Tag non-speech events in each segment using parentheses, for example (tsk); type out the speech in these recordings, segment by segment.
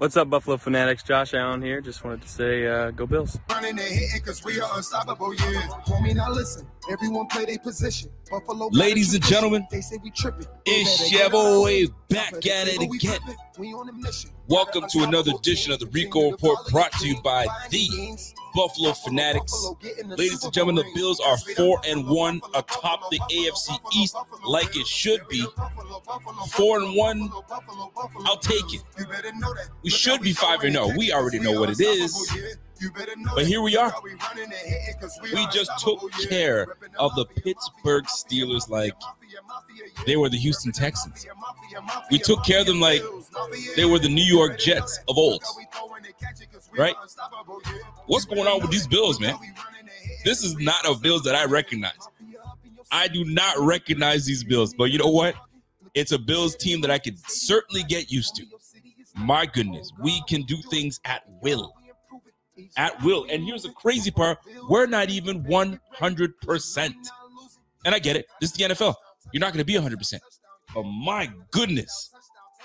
What's up, Buffalo Fanatics? Josh Allen here. Just wanted to say, uh, go Bills. Running and hitting cause we are unstoppable, yeah. Homie, now listen. Everyone play their position. Buffalo Ladies and gentlemen, they say we tripping. it's They your boy back at it "Oh, again. tripping. We on a mission. Welcome to another edition of the Rico Report brought to you by the Buffalo Fanatics. Ladies and gentlemen, the Bills are 4 and 1 atop the AFC East like it should be. 4 and 1, I'll take it. We should be 5 and 0. We already know what it is. But here we are. We just took care of the Pittsburgh Steelers like they were the Houston Texans. We took care of them like they were the New York Jets of old. Right? What's going on with these Bills, man? This is not a Bills that I recognize. I do not recognize these Bills, but you know what? It's a Bills team that I could certainly get used to. My goodness, we can do things at will. At will. And here's the crazy part we're not even 100%. And I get it. This is the NFL. You're not going to be 100%. But my goodness,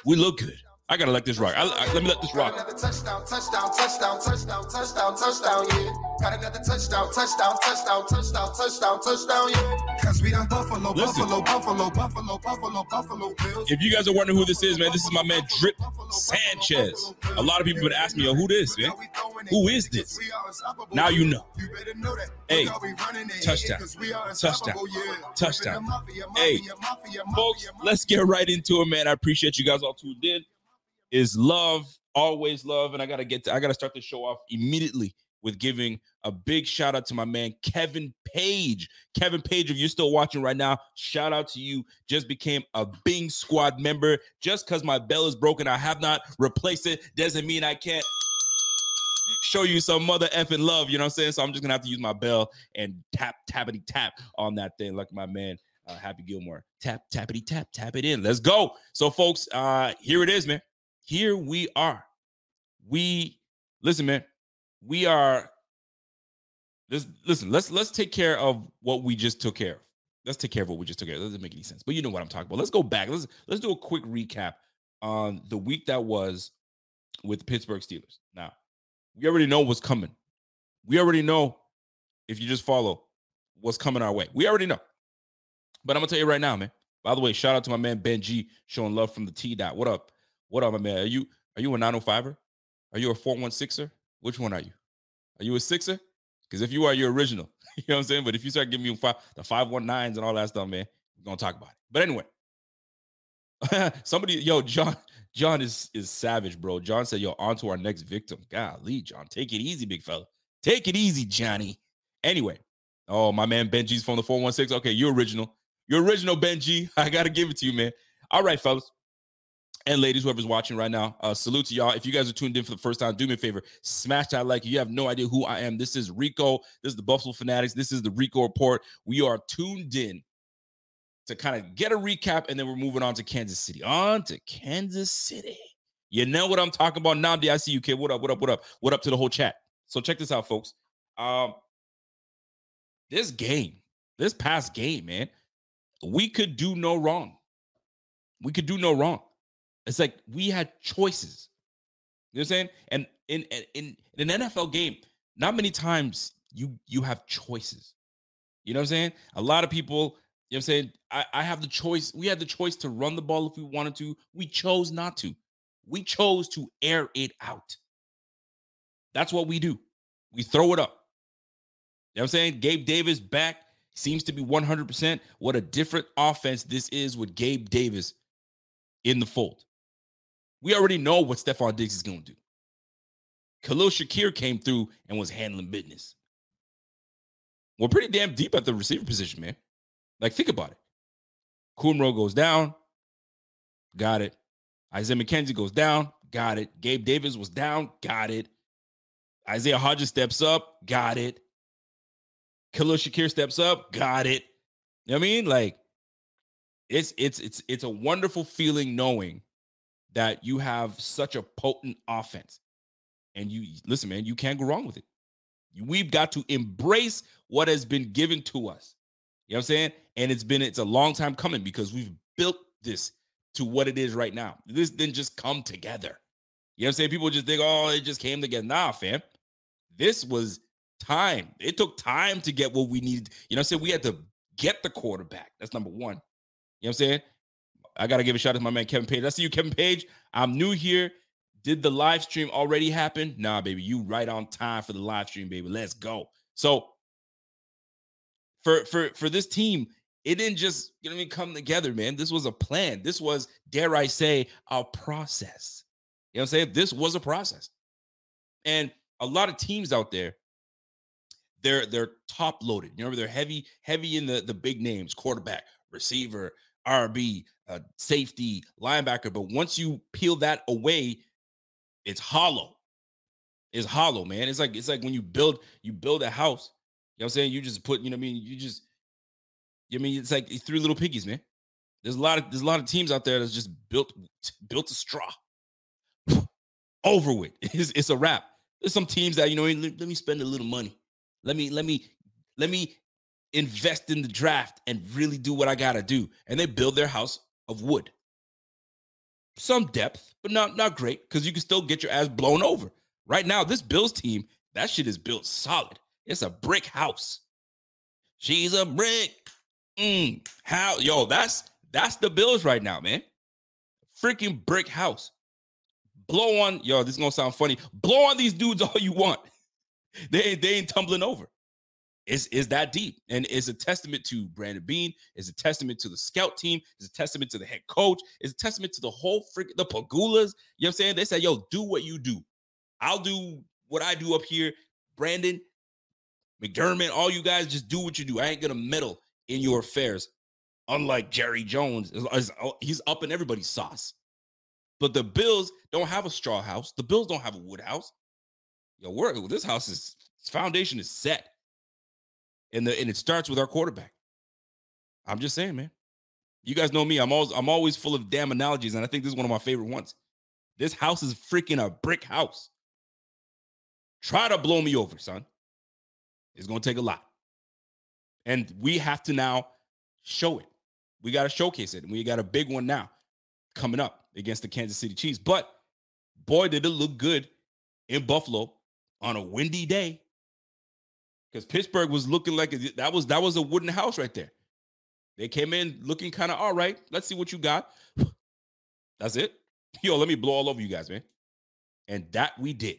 we look good. I got to let this rock. I, I- let me let this rock. Another touchdown, touchdown, touchdown, touchdown, touchdown, touchdown, yeah. Got another touchdown, touchdown, touchdown, touchdown, touchdown, touchdown, yeah. Cause we are Buffalo, Listen. Buffalo, Buffalo, Buffalo, Buffalo, Buffalo Bills. If you guys are wondering who this is, man, this is my man Drip Sanchez. A lot of people would ask me, "Yo, who this, man? Who is this?" Now you know. Hey, touchdown, touchdown, touchdown. Hey, folks, let's get right into it, man. I appreciate you guys all tuned in. Is love always love? And I gotta get, to, I gotta start the show off immediately with giving a big shout out to my man Kevin Page. Kevin Page, if you're still watching right now, shout out to you. Just became a Bing Squad member. Just because my bell is broken, I have not replaced it. Doesn't mean I can't show you some mother effing love. You know what I'm saying? So I'm just gonna have to use my bell and tap tappity tap on that thing, like my man uh, Happy Gilmore. Tap tappity tap tap it in. Let's go. So folks, uh here it is, man. Here we are. We listen, man. We are. This listen. Let's let's take care of what we just took care of. Let's take care of what we just took care of. That doesn't make any sense, but you know what I'm talking about. Let's go back. Let's let's do a quick recap on the week that was with Pittsburgh Steelers. Now, we already know what's coming. We already know if you just follow what's coming our way. We already know. But I'm gonna tell you right now, man. By the way, shout out to my man Ben G showing love from the T dot. What up? What up, my man? Are you are you a 905er? Are you a 416er? Which one are you? Are you a sixer? Because if you are, you're original. (laughs) you know what I'm saying? But if you start giving me five, the 519s and all that stuff, man, we're gonna talk about it. But anyway, (laughs) somebody, yo, John, John is is savage, bro. John said, yo, on to our next victim. Golly, John, take it easy, big fella. Take it easy, Johnny. Anyway, oh, my man Benji's from the 416. Okay, you're original. You're original, Benji. (laughs) I gotta give it to you, man. All right, fellas and ladies, whoever's watching right now, uh, salute to y'all. If you guys are tuned in for the first time, do me a favor, smash that like. You have no idea who I am. This is Rico. This is the Buffalo Fanatics. This is the Rico Report. We are tuned in to kind of get a recap, and then we're moving on to Kansas City. On to Kansas City. You know what I'm talking about now? I see you, kid. What up? What up? What up? What up to the whole chat? So check this out, folks. Um, this game, this past game, man, we could do no wrong. We could do no wrong. It's like we had choices. You know what I'm saying? And in in in an NFL game, not many times you you have choices. You know what I'm saying? A lot of people, you know what I'm saying? I, I have the choice. We had the choice to run the ball if we wanted to. We chose not to. We chose to air it out. That's what we do. We throw it up. You know what I'm saying? Gabe Davis back seems to be 100%. What a different offense this is with Gabe Davis in the fold. We already know what Stefon Diggs is going to do. Khalil Shakir came through and was handling business. We're pretty damn deep at the receiver position, man. Like, think about it. Kumerow goes down, got it. Isaiah McKenzie goes down, got it. Gabe Davis was down, got it. Isaiah Hodgins steps up, got it. Khalil Shakir steps up, got it. You know what I mean? Like, it's it's it's it's a wonderful feeling knowing that you have such a potent offense. And you listen, man, you can't go wrong with it. We've got to embrace what has been given to us. You know what I'm saying? And it's been it's a long time coming because we've built this to what it is right now. This didn't just come together. You know what I'm saying? People just think, oh, it just came together. Nah, fam. This was time. It took time to get what we needed. You know what I'm saying? We had to get the quarterback. That's number one. You know what I'm saying? I got to give a shout out to my man Kevin Page. I see you, Kevin Page. I'm new here. Did the live stream already happen? Nah, baby. You right on time for the live stream, baby. Let's go. So for for for this team, it didn't just you know I mean come together, man. This was a plan. This was, dare I say, a process. You know what I'm saying? This was a process. And a lot of teams out there, they're they're top loaded. You know, they're heavy, heavy in the the big names, quarterback, receiver, RB, uh, safety, linebacker. But once you peel that away, it's hollow. It's hollow, man. It's like it's like when you build you build a house. You know what I'm saying? You just put, you know, what I mean, you just, you know I mean, it's like three little piggies, man. There's a lot of there's a lot of teams out there that's just built built a straw. Over with. (laughs) It's, it's a wrap. There's some teams that you know. Let me spend a little money. Let me let me let me invest in the draft and really do what I gotta do. And they build their house of wood. Some depth, but not not great because you can still get your ass blown over. Right now, this Bills team, that shit is built solid. It's a brick house. She's a brick. Mm, how yo, that's that's the Bills right now, man. Freaking brick house. Blow on, yo, this is gonna sound funny. Blow on these dudes (laughs) all you want. They, they ain't tumbling over. It's, it's that deep. And it's a testament to Brandon Beane, It's a testament to the scout team. It's a testament to the head coach. It's a testament to the whole freaking the Pegulas. You know what I'm saying? They said, yo, do what you do. I'll do what I do up here. Brandon, McDermott, all you guys just do what you do. I ain't gonna meddle in your affairs. Unlike Jerry Jones, oh, he's up in everybody's sauce. But the Bills don't have a straw house. The Bills don't have a wood house. Yo, we're, this house is foundation is set, and the and it starts with our quarterback. I'm just saying, man. You guys know me. I'm always I'm always full of damn analogies, and I think this is one of my favorite ones. This house is freaking a brick house. Try to blow me over, son. It's to take a lot. And we have to now show it. We got to showcase it. And we got a big one now coming up against the Kansas City Chiefs. But boy, did it look good in Buffalo on a windy day. Because Pittsburgh was looking like a, that was that was a wooden house right there. They came in looking kind of all right. Let's see what you got. (laughs) That's it. Yo, let me blow all over you guys, man. And that we did.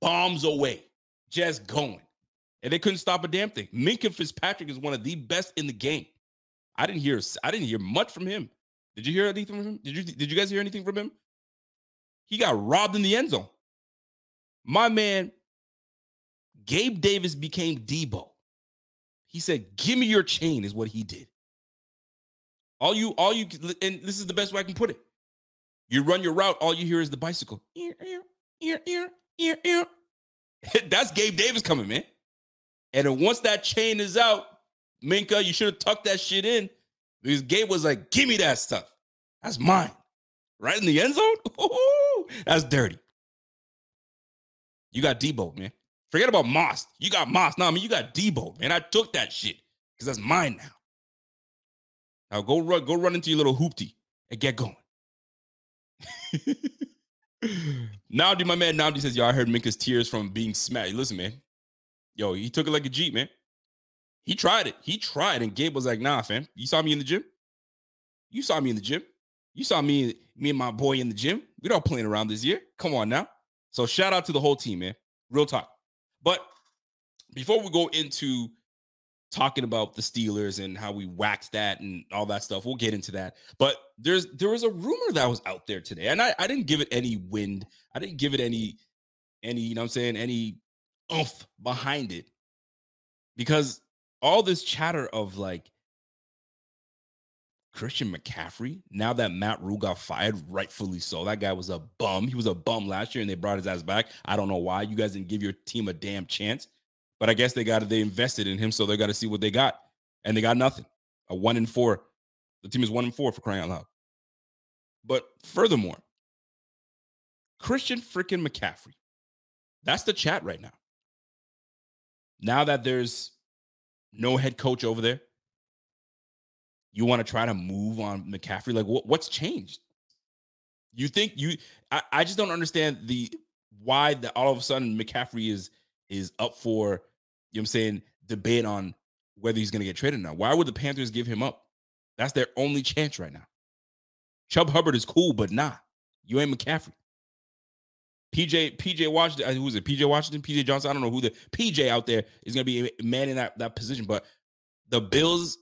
Bombs away, just going and they couldn't stop a damn thing. Minkah Fitzpatrick is one of the best in the game. I didn't hear I didn't hear much from him. Did you hear anything from him? Did you did you guys hear anything from him? He got robbed in the end zone. My man, Gabe Davis became Deebo. He said, "Give me your chain," is what he did. All you, all you, and this is the best way I can put it. You run your route, all you hear is the bicycle. Ear, ear, ear, ear, ear. (laughs) That's Gabe Davis coming, man. And then once that chain is out, Minkah, you should have tucked that shit in because Gabe was like, give me that stuff. That's mine. Right in the end zone? (laughs) Ooh, that's dirty. You got Deebo, man. Forget about Moss. You got Moss. No, I mean, you got Deebo, man. I took that shit because that's mine now. Now go run, go run into your little hoopty and get going. (laughs) now, do my man Now he says, Yo, I heard Minkah's tears from being smacked. Listen, man, Yo, he took it like a Jeep, man. He tried it. He tried, and Gabe was like, "Nah, fam. You saw me in the gym. You saw me in the gym. You saw me, me and my boy in the gym. We're not playing around this year. Come on now. So shout out to the whole team, man. Real talk. But before we go into talking about the Steelers and how we waxed that and all that stuff, we'll get into that. But there's there was a rumor that was out there today, and I, I didn't give it any wind. I didn't give it any any, you know what I'm saying, any oomph behind it. Because all this chatter of like Christian McCaffrey, now that Matt Rhule got fired, rightfully so. That guy was a bum. He was a bum last year and they brought his ass back. I don't know why. You guys didn't give your team a damn chance. But I guess they got they invested in him, so they got to see what they got. And they got nothing. A one in four. The team is one in four for crying out loud. But furthermore, Christian freaking McCaffrey. That's the chat right now. Now that there's no head coach over there, you want to try to move on McCaffrey? Like, what, what's changed? You think you? I, I just don't understand the why that all of a sudden McCaffrey is is up for you know I'm saying debate on whether he's going to get traded now. Why would the Panthers give him up? That's their only chance right now. Chuba Hubbard is cool, but nah, you ain't McCaffrey. PJ PJ Washington, uh, who's it? PJ Washington, PJ Johnson. I don't know who the PJ out there is going to be a man in that that position, but the Bills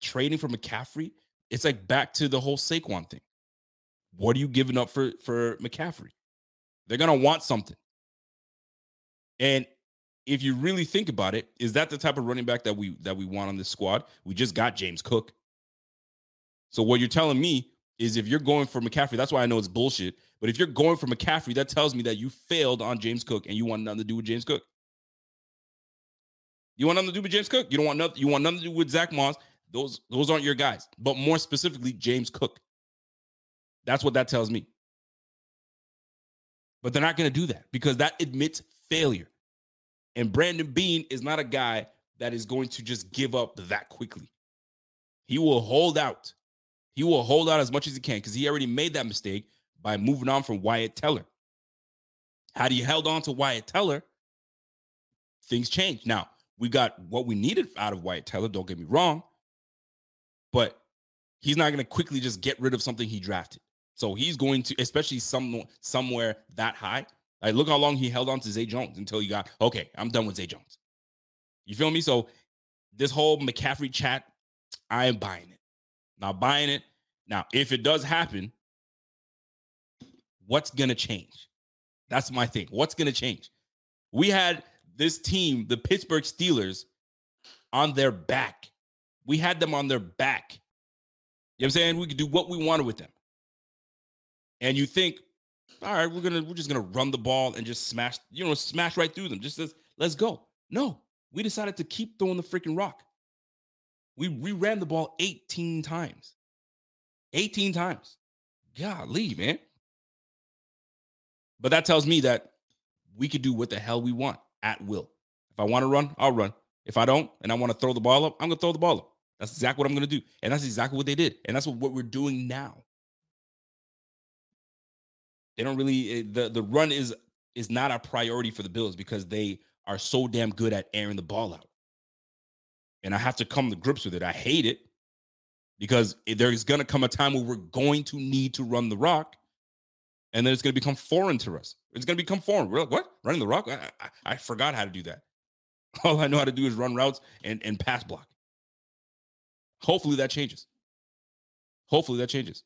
trading for McCaffrey, it's like back to the whole Saquon thing. What are you giving up for for McCaffrey? They're gonna want something. And if you really think about it, is that the type of running back that we that we want on this squad? We just got James Cook. So what you're telling me is if you're going for McCaffrey, that's why I know it's bullshit. But if you're going for McCaffrey, that tells me that you failed on James Cook and you want nothing to do with James Cook. You want nothing to do with James Cook. You don't want nothing. You want nothing to do with Zach Moss. Those those aren't your guys. But more specifically, James Cook. That's what that tells me. But they're not going to do that because that admits failure. And Brandon Beane is not a guy that is going to just give up that quickly. He will hold out. He will hold out as much as he can because he already made that mistake by moving on from Wyatt Teller. Had he held on to Wyatt Teller, things changed. Now, we got what we needed out of Wyatt Teller, don't get me wrong, but he's not going to quickly just get rid of something he drafted. So he's going to, especially some somewhere that high. Like look how long he held on to Zay Jones until he got okay. I'm done with Zay Jones. You feel me? So this whole McCaffrey chat, I am buying it. Not buying it. Now, if it does happen, what's gonna change? That's my thing. What's gonna change? We had this team, the Pittsburgh Steelers, on their back. We had them on their back. You know what I'm saying? We could do what we wanted with them. And you think, all right, we're gonna we're just gonna run the ball and just smash, you know, smash right through them. Just let's let's go. No, we decided to keep throwing the freaking rock. We we ran the ball 18 times. 18 times. Golly, man. But that tells me that we could do what the hell we want at will. If I want to run, I'll run. If I don't and I want to throw the ball up, I'm going to throw the ball up. That's exactly what I'm going to do. And that's exactly what they did. And that's what, we're doing now. They don't really eh, the the run is is not a priority for the Bills because they are so damn good at airing the ball out. And I have to come to grips with it. I hate it because there's going to come a time where we're going to need to run the rock and then it's going to become foreign to us. It's going to become foreign. We're like, what? Running the rock? I, I, I, forgot how to do that. (laughs) All I know how to do is run routes and, and pass block. Hopefully that changes. Hopefully that changes.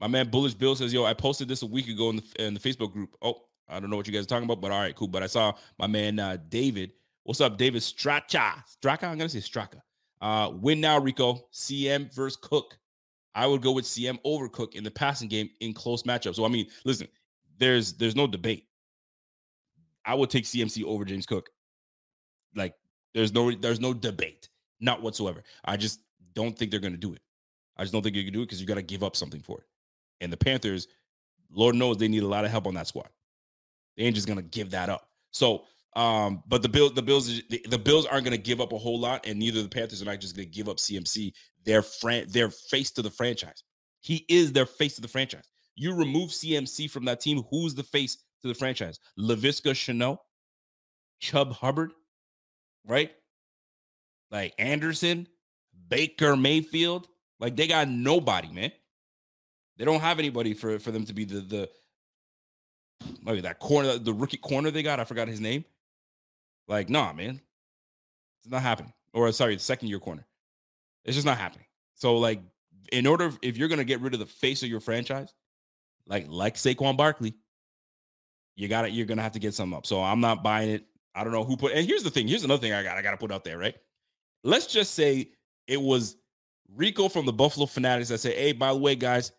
My man Bullish Bill says, "Yo, I posted this a week ago in the in the Facebook group. Oh, I don't know what you guys are talking about, but all right, cool. But I saw my man uh, David. What's up, David Straka? Straka? I'm gonna say Straka. Uh, win now, Rico. CM versus Cook. I would go with CM over Cook in the passing game in close matchups. So I mean, listen, there's there's no debate. I would take CMC over James Cook. Like there's no there's no debate, not whatsoever. I just don't think they're gonna do it. I just don't think you can do it because you got to give up something for it. And the Panthers, Lord knows they need a lot of help on that squad. They ain't just gonna give that up. So um, but the Bills, the Bills, the, the Bills aren't going to give up a whole lot, and neither the Panthers are not just going to give up CMC. Their fran- their face to the franchise. He is their face to the franchise. You remove CMC from that team, who's the face to the franchise? Laviska Shenault, Chuba Hubbard, right? Like Anderson, Baker Mayfield. Like they got nobody, man. They don't have anybody for for them to be the the maybe that corner, the rookie corner they got. I forgot his name. Like, nah, man, it's not happening. Or sorry, the second year corner. It's just not happening. So, like, in order if you're gonna get rid of the face of your franchise, like like Saquon Barkley, you got to You're gonna have to get something up. So I'm not buying it. I don't know who put. And here's the thing. Here's another thing I got. I got to put out there. Right. Let's just say it was Rico from the Buffalo Fanatics that said, "Hey, by the way, guys,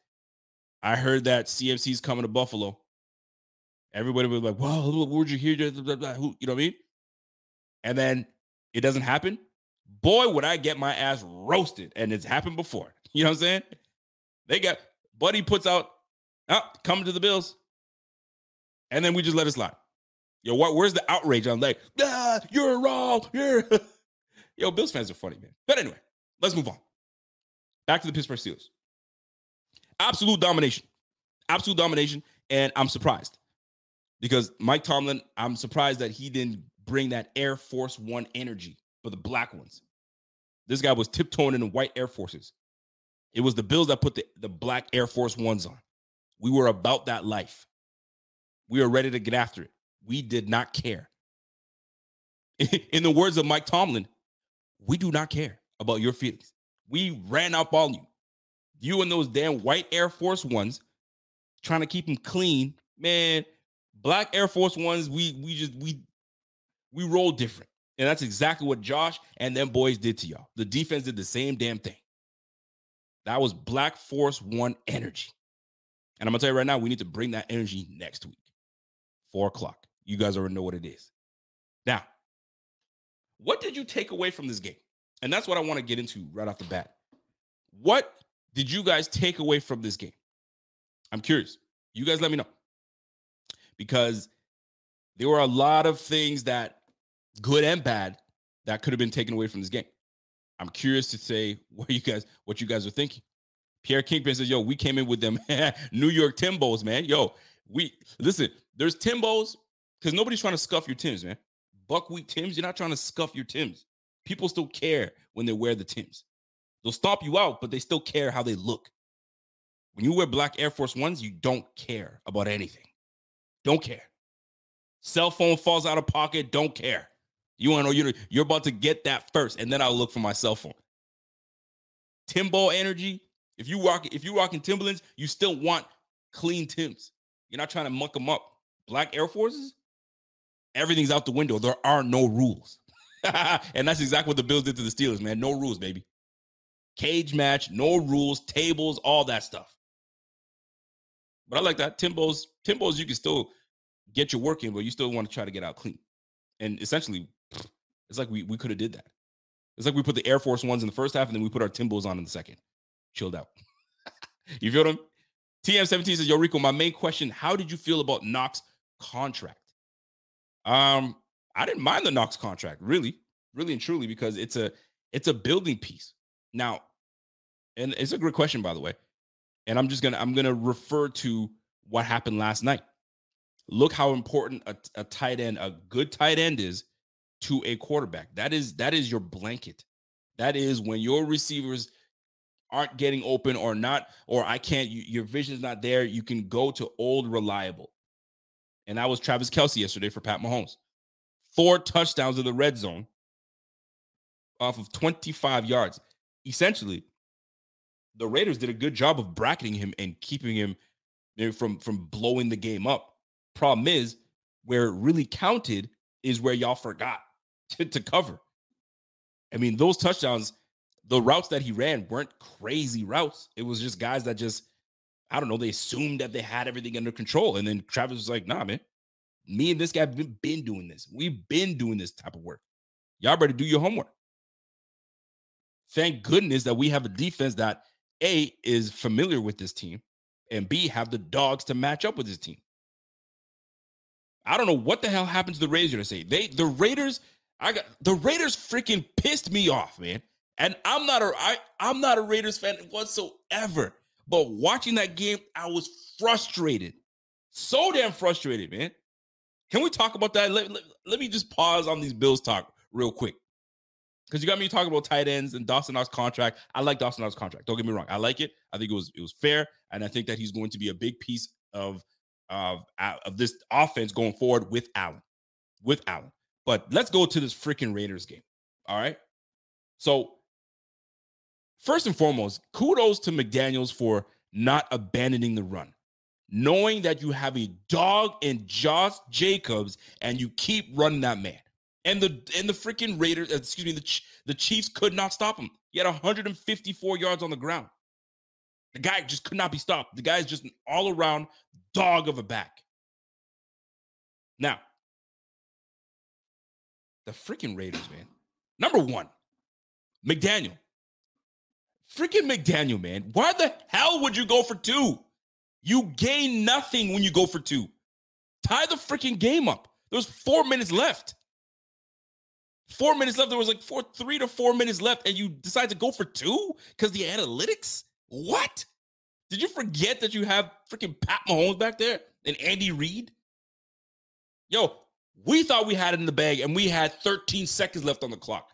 I heard that CMC's coming to Buffalo." Everybody was like, "Well, where'd you hear?" Who, you know what I mean? And then it doesn't happen. Boy, would I get my ass roasted, and it's happened before. (laughs) You know what I'm saying? They got Buddy puts out, oh, coming to the Bills, and then we just let it slide. Yo, what? Where's the outrage? I'm like, ah, you're wrong. You're (laughs) yo, Bills fans are funny, man. But anyway, let's move on. Back to the Pittsburgh Steelers. Absolute domination. Absolute domination. And I'm surprised because Mike Tomlin, I'm surprised that he didn't bring that Air Force One energy for the black ones. This guy was tiptoeing in the white Air Forces. It was the Bills that put the, the black Air Force Ones on. We were about that life. We were ready to get after it. We did not care. (laughs) In the words of Mike Tomlin, we do not care about your feelings. We ran up on you. You and those damn white Air Force Ones trying to keep them clean. Man, black Air Force Ones, we we just we we roll different. And that's exactly what Josh and them boys did to y'all. The defense did the same damn thing. That was Black Force One energy. And I'm gonna tell you right now, we need to bring that energy next week. Four o'clock. You guys already know what it is. Now, what did you take away from this game? And that's what I want to get into right off the bat. What did you guys take away from this game? I'm curious. You guys let me know. Because there were a lot of things that, good and bad, that could have been taken away from this game. I'm curious to say (laughs) what you guys what you guys are thinking. Pierre Kingpin says, "Yo, we came in with them (laughs) New York Timbos, man. Yo, we listen. There's Timbos because nobody's trying to scuff your Tims, man. Buckwheat Tims, you're not trying to scuff your Tims. People still care when they wear the Tims. They'll stomp you out, but they still care how they look. When you wear black Air Force Ones, you don't care about anything. Don't care. Cell phone falls out of pocket, don't care. You want to know you're, you're about to get that first, and then I'll look for my cell phone. Timbo energy. If you rock, if you rocking Timberlands, you still want clean Tims. You're not trying to muck them up. Black Air Forces, everything's out the window. There are no rules. (laughs) and that's exactly what the Bills did to the Steelers, man. No rules, baby. Cage match, no rules, tables, all that stuff. But I like that. Timbos, Timbos, you can still get your work in, but you still want to try to get out clean. And essentially, it's like we we could have did that. It's like we put the Air Force ones in the first half, and then we put our Timbos on in the second. Chilled out. (laughs) you feel them? TM17 says, Yo, Rico, my main question: How did you feel about Knox contract? Um, I didn't mind the Knox contract, really, really and truly, because it's a it's a building piece. Now, and it's a great question, by the way. And I'm just gonna I'm gonna refer to what happened last night. Look how important a, a tight end, a good tight end is to a quarterback. That is that is your blanket. That is when your receivers aren't getting open or not, or I can't, you, your vision's not there. You can go to old reliable. And that was Travis Kelce yesterday for Pat Mahomes four touchdowns in the red zone off of 25 yards. Essentially, the Raiders did a good job of bracketing him and keeping him from from blowing the game up. Problem is, where it really counted is where y'all forgot (laughs) to, to cover. I mean, those touchdowns, the routes that he ran weren't crazy routes. It was just guys that just, I don't know, they assumed that they had everything under control. And then Travis was like, nah, man, me and this guy have been, doing this. We've been doing this type of work. Y'all better do your homework. Thank goodness that we have a defense that A is familiar with this team and B have the dogs to match up with this team. I don't know what the hell happened to the Raiders say. They the Raiders, I got the Raiders freaking pissed me off, man. And I'm not a I I'm not a Raiders fan whatsoever. But watching that game, I was frustrated. So damn frustrated, man. Can we talk about that? Let, let, let me just pause on these Bills talk real quick. because you got me talking about tight ends and Dawson Knox contract. I like Dawson Knox contract. Don't get me wrong. I like it. I think it was it was fair, and I think that he's going to be a big piece of of of this offense going forward with Allen, with Allen. But let's go to this freaking Raiders game. All right. So first and foremost, kudos to McDaniels for not abandoning the run. Knowing that you have a dog in Josh Jacobs and you keep running that man and the and the freaking Raiders, excuse me, the the Chiefs could not stop him. He had 154 yards on the ground. The guy just could not be stopped. The guy is just an all around dog of a back. Now, the freaking Raiders, man. Number one, McDaniel. Freaking McDaniel, man. Why the hell would you go for two? You gain nothing when you go for two. Tie the freaking game up. There was four minutes left. Four minutes left. There was like four, three to four minutes left, and you decide to go for two because the analytics. What? Did you forget that you have freaking Pat Mahomes back there and Andy Reid? Yo, we thought we had it in the bag, and we had 13 seconds left on the clock.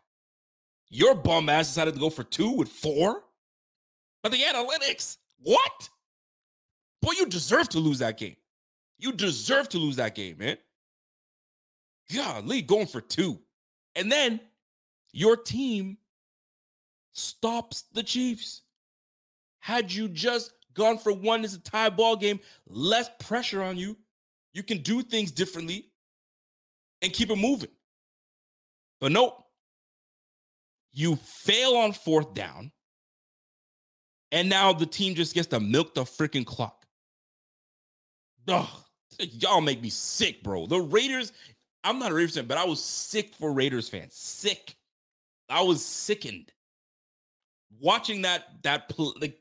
Your bum ass decided to go for two with four. But the analytics. What? Boy, you deserve to lose that game. You deserve to lose that game, man. Golly, going for two. And then your team stops the Chiefs. Had you just gone for one, it's a tie ball game, less pressure on you. You can do things differently and keep it moving. But nope. You fail on fourth down. And now the team just gets to milk the freaking clock. Ugh, y'all make me sick, bro. The Raiders, I'm not a Raiders fan, but I was sick for Raiders fans. Sick. I was sickened watching that that like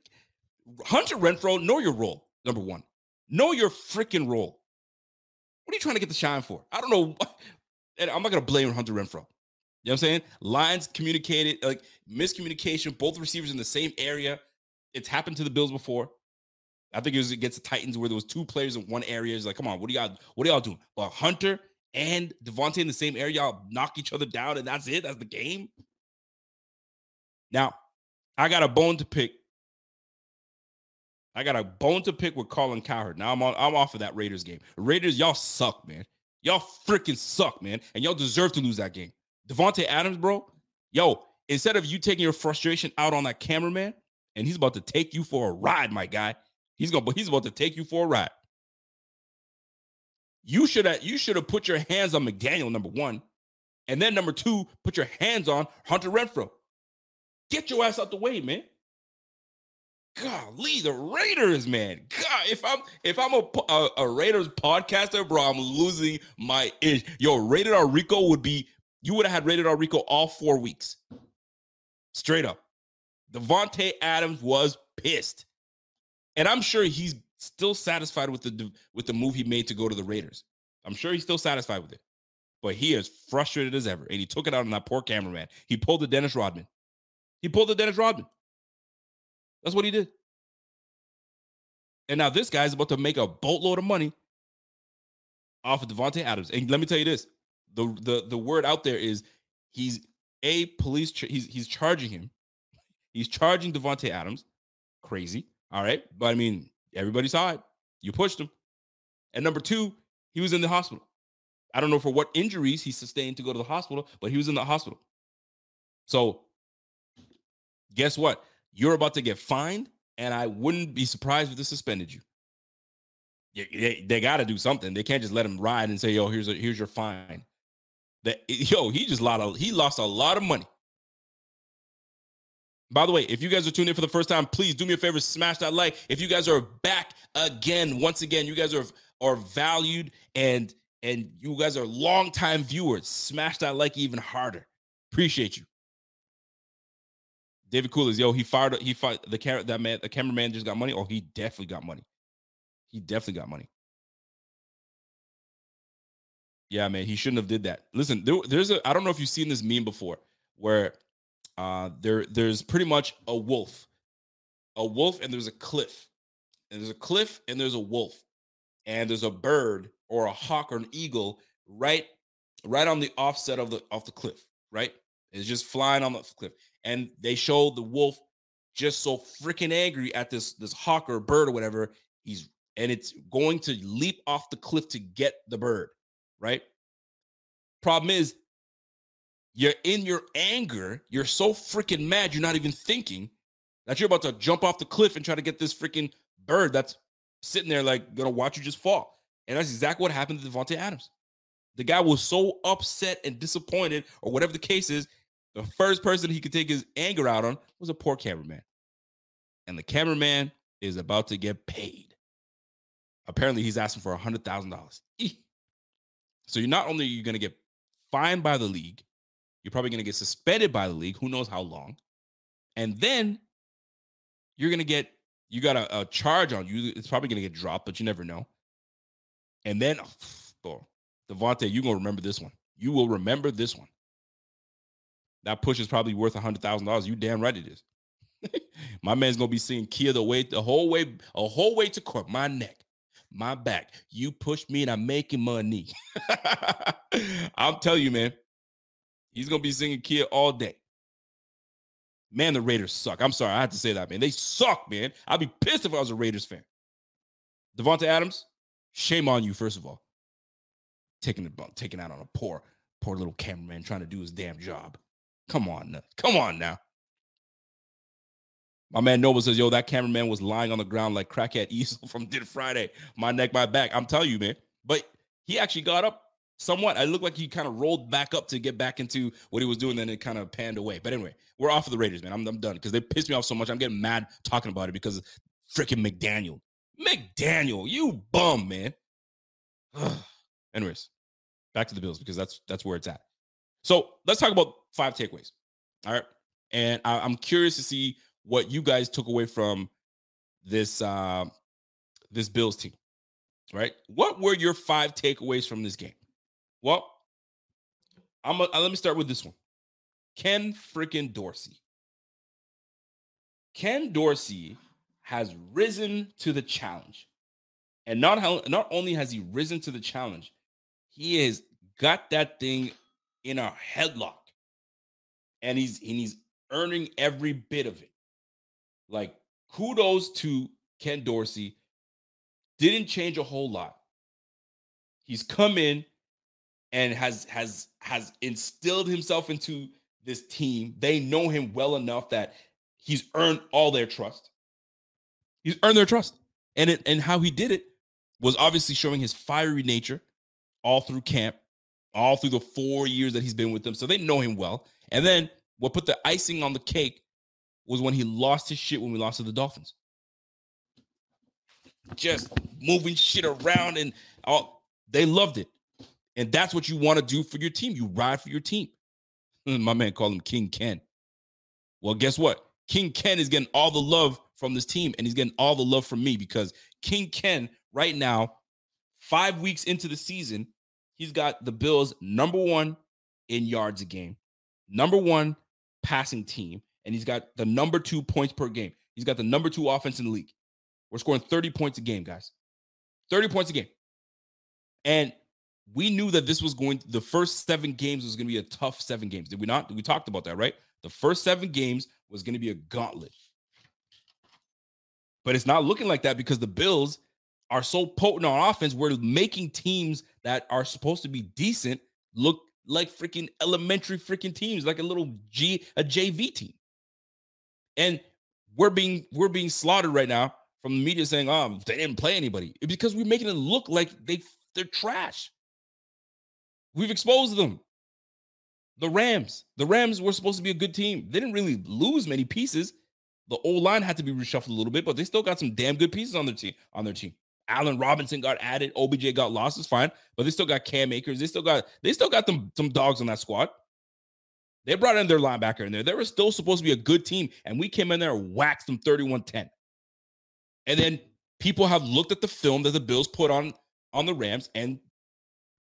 Hunter Renfrow. Know your role. Number one, know your freaking role. What are you trying to get the shine for? I don't know. (laughs) And I'm not gonna blame Hunter Renfrow. You know what I'm saying? Lines communicated, like miscommunication, both receivers in the same area. It's happened to the Bills before. I think it was against the Titans where there was two players in one area. It's like, come on, what are y'all, what are y'all doing? Well, Hunter and Davante in the same area, y'all knock each other down, and that's it. That's the game. Now, I got a bone to pick. I got a bone to pick with Colin Cowherd. Now I'm on, I'm off of that Raiders game. Raiders, y'all suck, man. Y'all freaking suck, man. And y'all deserve to lose that game. Davante Adams, bro. Yo, instead of you taking your frustration out on that cameraman, and he's about to take you for a ride, my guy. He's gonna, but he's about to take you for a ride. You should have you should have put your hands on McDaniel, number one. And then number two, put your hands on Hunter Renfrow. Get your ass out the way, man. Golly, the Raiders, man. God, if I'm if I'm a, a, a Raiders podcaster, bro, I'm losing my ish. Yo, Rated R Rico would be you would have had Rated R Rico all four weeks. Straight up. Davante Adams was pissed. And I'm sure he's still satisfied with the with the move he made to go to the Raiders. I'm sure he's still satisfied with it. But he is frustrated as ever. And he took it out on that poor cameraman. He pulled the Dennis Rodman. He pulled the Dennis Rodman. That's what he did. And now this guy's about to make a boatload of money off of Davante Adams. And let me tell you this: the the the word out there is he's a police. Ch- he's he's charging him. He's charging Davante Adams. Crazy. All right, but I mean, everybody saw it. You pushed him. And number two, he was in the hospital. I don't know for what injuries he sustained to go to the hospital, but he was in the hospital. So, guess what? You're about to get fined, and I wouldn't be surprised if they suspended you. They, they got to do something. They can't just let him ride and say, "Yo, here's a, here's your fine." That (laughs) yo, he just lost a, he lost a lot of money. By the way, if you guys are tuning in for the first time, please do me a favor, smash that like. If you guys are back again, once again, you guys are are valued and and you guys are longtime viewers. Smash that like even harder. Appreciate you. David Coolers, yo, he fired. He fired the camera. That man, the cameraman just got money. Oh, he definitely got money. He definitely got money. Yeah, man, he shouldn't have did that. Listen, there, there's a. I don't know if you've seen this meme before, where uh, there there's pretty much a wolf, a wolf, and there's a cliff, and there's a cliff, and there's a wolf, and there's a bird or a hawk or an eagle right right on the offset of the off the cliff, right? It's just flying on the cliff. And they show the wolf just so freaking angry at this this hawk or bird or whatever. He's and it's going to leap off the cliff to get the bird, right? Problem is, you're in your anger, you're so freaking mad, you're not even thinking that you're about to jump off the cliff and try to get this freaking bird that's sitting there like gonna watch you just fall. And that's exactly what happened to Davante Adams. The guy was so upset and disappointed, or whatever the case is. The first person he could take his anger out on was a poor cameraman. And the cameraman is about to get paid. Apparently, he's asking for a hundred thousand dollars. So you're not only you're gonna get fined by the league, you're probably gonna get suspended by the league. Who knows how long? And then you're gonna get you got a, a charge on you. It's probably gonna get dropped, but you never know. And then, oh, Davante, you're gonna remember this one. You will remember this one. That push is probably worth a hundred thousand dollars. You damn right it is. (laughs) my man's gonna be seeing Khia the way the whole way, a whole way to court. My neck, my back. You push me and I'm making money. (laughs) I'll tell you, man. He's gonna be singing Khia all day. Man, the Raiders suck. I'm sorry, I have to say that, man. They suck, man. I'd be pissed if I was a Raiders fan. Davante Adams, shame on you, first of all. Taking the taking out on a poor, poor little cameraman trying to do his damn job. Come on, come on now. My man Nova says, "Yo, that cameraman was lying on the ground like crackhead Ezal (laughs) from Did Friday. My neck, my back. I'm telling you, man. But he actually got up somewhat. I looked like he kind of rolled back up to get back into what he was doing, then it kind of panned away. But anyway, we're off of the Raiders, man. I'm, I'm done because they pissed me off so much. I'm getting mad talking about it because freaking McDaniel. McDaniel, you bum, man. (sighs) Anyways, back to the Bills because that's that's where it's at. So let's talk about five takeaways. All right, and I, I'm curious to see what you guys took away from this uh, this Bills team. Right? What were your five takeaways from this game? Well, I'm a, let me start with this one. Ken freaking Dorsey. Ken Dorsey has risen to the challenge. And not how, not only has he risen to the challenge, he has got that thing in a headlock. And he's and he's earning every bit of it. Like kudos to Ken Dorsey. Didn't change a whole lot. He's come in and has has has instilled himself into this team. They know him well enough that he's earned all their trust. He's earned their trust. And it and how he did it was obviously showing his fiery nature all through camp, all through the four years that he's been with them. So they know him well. And then what put the icing on the cake was when he lost his shit when we lost to the Dolphins. Just moving shit around and all they loved it. And that's what you want to do for your team. You ride for your team. (laughs) My man called him King Ken. Well, guess what? King Ken is getting all the love from this team, and he's getting all the love from me because King Ken, right now, five weeks into the season, he's got the Bills number one in yards a game, number one passing team, and he's got the number two points per game. He's got the number two offense in the league. We're scoring 30 points a game, guys. 30 points a game. And we knew that this was going the first seven games was going to be a tough seven games. Did we not? We talked about that, right? The first seven games was going to be a gauntlet. But it's not looking like that because the Bills are so potent on offense. We're making teams that are supposed to be decent look like freaking elementary freaking teams, like a little G a JV team. And we're being we're being slaughtered right now from the media saying, "Oh, they didn't play anybody," because we're making it look like they they're trash. We've exposed them. The Rams. The Rams were supposed to be a good team. They didn't really lose many pieces. The old line had to be reshuffled a little bit, but they still got some damn good pieces on their team. On their team, Allen Robinson got added. OBJ got lost. It's fine, but they still got Cam Akers. They still got they still got them some dogs on that squad. They brought in their linebacker in there. They were still supposed to be a good team, and we came in there and waxed them 31-10. And then people have looked at the film that the Bills put on on the Rams, and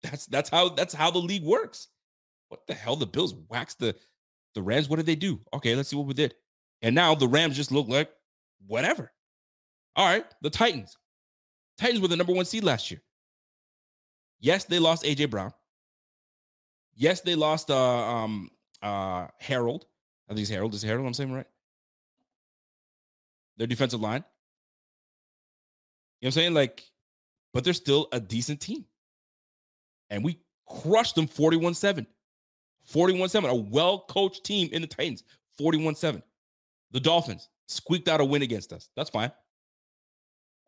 that's that's how that's how the league works. What the hell? The Bills waxed the the Rams. What did they do? Okay, let's see what we did. And now the Rams just look like whatever. All right, the Titans. Titans were the number one seed last year. Yes, they lost AJ Brown. Yes, they lost uh, um, uh, Harold. I think it's Harold. Is it Harold? I'm saying right. Their defensive line. You know what I'm saying? Like, but they're still a decent team. And we crushed them 41 7. 41 7. A well coached team in the Titans. 41 7. The Dolphins squeaked out a win against us. That's fine.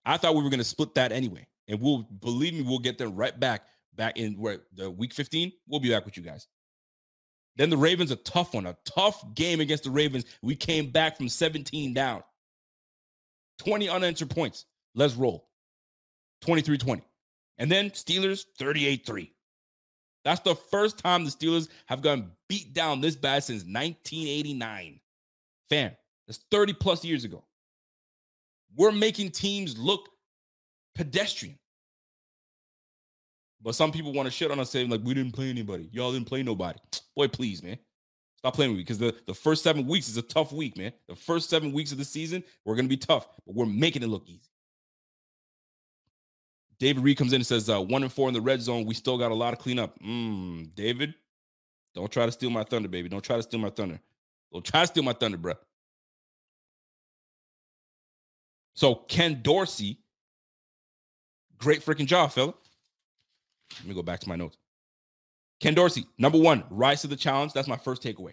I thought we were going to split that anyway. And we'll believe me, we'll get them right back, back in where the week 15. We'll be back with you guys. Then the Ravens, a tough one, a tough game against the Ravens. We came back from 17 down. 20 unanswered points. Let's roll. 23 20. And then Steelers 38 3. That's the first time the Steelers have gotten beat down this bad since 1989. Fam, that's 30 plus years ago. We're making teams look pedestrian. But some people want to shit on us saying, like, we didn't play anybody. Y'all didn't play nobody. (tsk) Boy, please, man. Stop playing with me because the, the first seven weeks is a tough week, man. The first seven weeks of the season, we're going to be tough, but we're making it look easy. David Reed comes in and says, uh, one and four in the red zone. We still got a lot of cleanup. Mm, David, don't try to steal my thunder, baby. Don't try to steal my thunder. Don't try to steal my thunder, bro. So Ken Dorsey, great freaking job, fella. Let me go back to my notes. Ken Dorsey, number one, rise to the challenge. That's my first takeaway.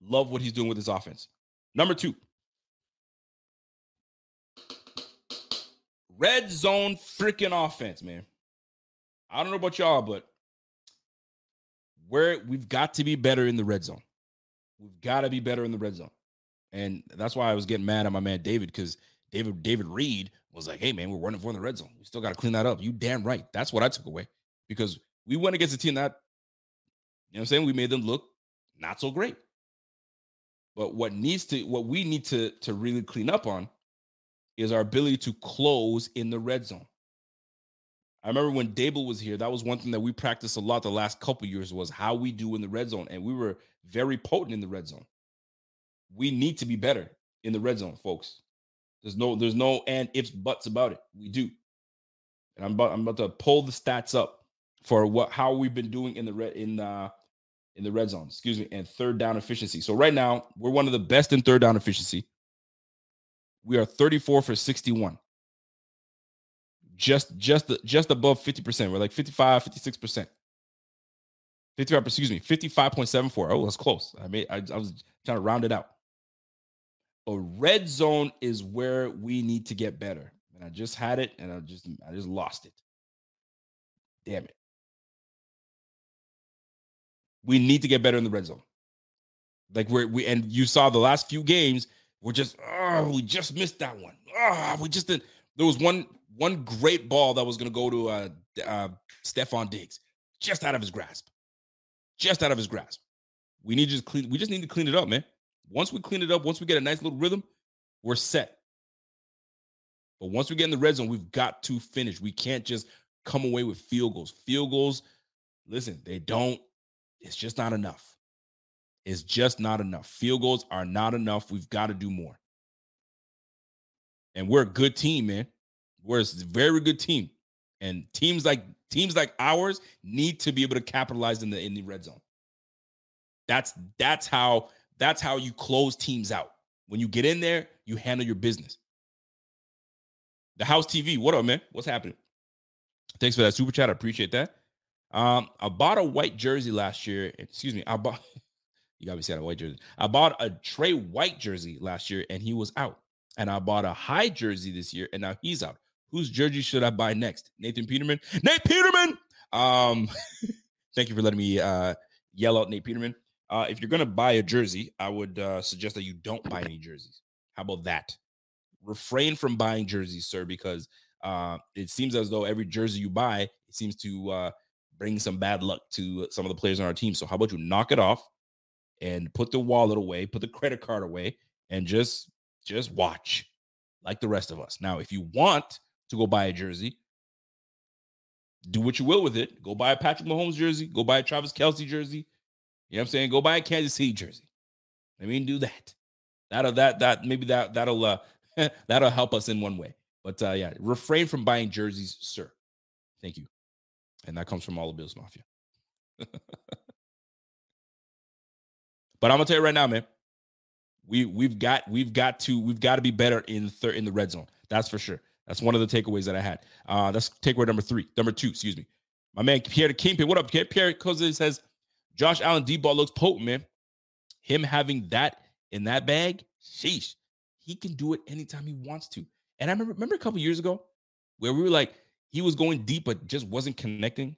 Love what he's doing with his offense. Number two, red zone freaking offense, man. I don't know about y'all, but where we've got to be better in the red zone. We've got to be better in the red zone. And that's why I was getting mad at my man David because David David Reed was like, "Hey man, we're running for in the red zone. We still got to clean that up." You damn right. That's what I took away because we went against a team that you know what I'm saying? We made them look not so great. But what needs to what we need to to really clean up on is our ability to close in the red zone. I remember when Daboll was here, that was one thing that we practiced a lot the last couple years was how we do in the red zone. And we were very potent in the red zone. We need to be better in the red zone, folks. There's no, there's no and ifs, buts about it. We do. And I'm about, I'm about to pull the stats up for what how we've been doing in the red in uh in the red zone, excuse me, and third down efficiency. So right now, we're one of the best in third down efficiency. We are 34 for 61. Just just just above 50%. We're like 55, 56%. 55, excuse me, 55.74. Oh, that's close. I made I, I was trying to round it out. A red zone is where we need to get better. And I just had it and I just I just lost it. Damn it. We need to get better in the red zone. Like we're we and you saw the last few games, we're just oh, we just missed that one. Oh, we just did. There was one one great ball that was to go to uh, uh Stefon Diggs, just out of his grasp, just out of his grasp. We need to just clean. We just need to clean it up, man. Once we clean it up, once we get a nice little rhythm, we're set. But once we get in the red zone, we've got to finish. We can't just come away with field goals. Field goals, listen, they don't it's just not enough. It's just not enough. Field goals are not enough. We've got to do more. And we're a good team, man. We're a very good team. And teams like teams like ours need to be able to capitalize in the in the red zone. That's that's how that's how you close teams out. When you get in there, you handle your business. The house TV, what up, man? What's happening? Thanks for that super chat. I appreciate that. Um, I bought a white jersey last year. Excuse me, I bought. (laughs) you got me saying a white jersey. I bought a Trey White jersey last year, and he was out. And I bought a Hyde jersey this year, and now he's out. Whose jersey should I buy next? Nathan Peterman. Nate Peterman. Um, (laughs) thank you for letting me uh yell out Nate Peterman. Uh, if you're gonna buy a jersey, I would uh, suggest that you don't buy any jerseys. How about that? Refrain from buying jerseys, sir, because uh, it seems as though every jersey you buy it seems to uh, bring some bad luck to some of the players on our team. So how about you knock it off and put the wallet away, put the credit card away, and just just watch like the rest of us. Now, if you want to go buy a jersey, do what you will with it. Go buy a Patrick Mahomes jersey, go buy a Travis Kelce jersey. You know what I'm saying? Go buy a Kansas City jersey. I mean, do that. That'll that that maybe that that'll uh (laughs) that'll help us in one way. But uh yeah, refrain from buying jerseys, sir. Thank you. And that comes from all the Bills Mafia. (laughs) But I'm gonna tell you right now, man. We we've got we've got to we've got to be better in third in the red zone. That's for sure. That's one of the takeaways that I had. Uh, that's takeaway number three, number two, excuse me. My man Pierre the Kingpin. What up, Pierre? Pierre Cousin says Josh Allen deep ball looks potent, man. Him having that in that bag, sheesh, he can do it anytime he wants to. And I remember, remember a couple years ago where we were like, he was going deep, but just wasn't connecting.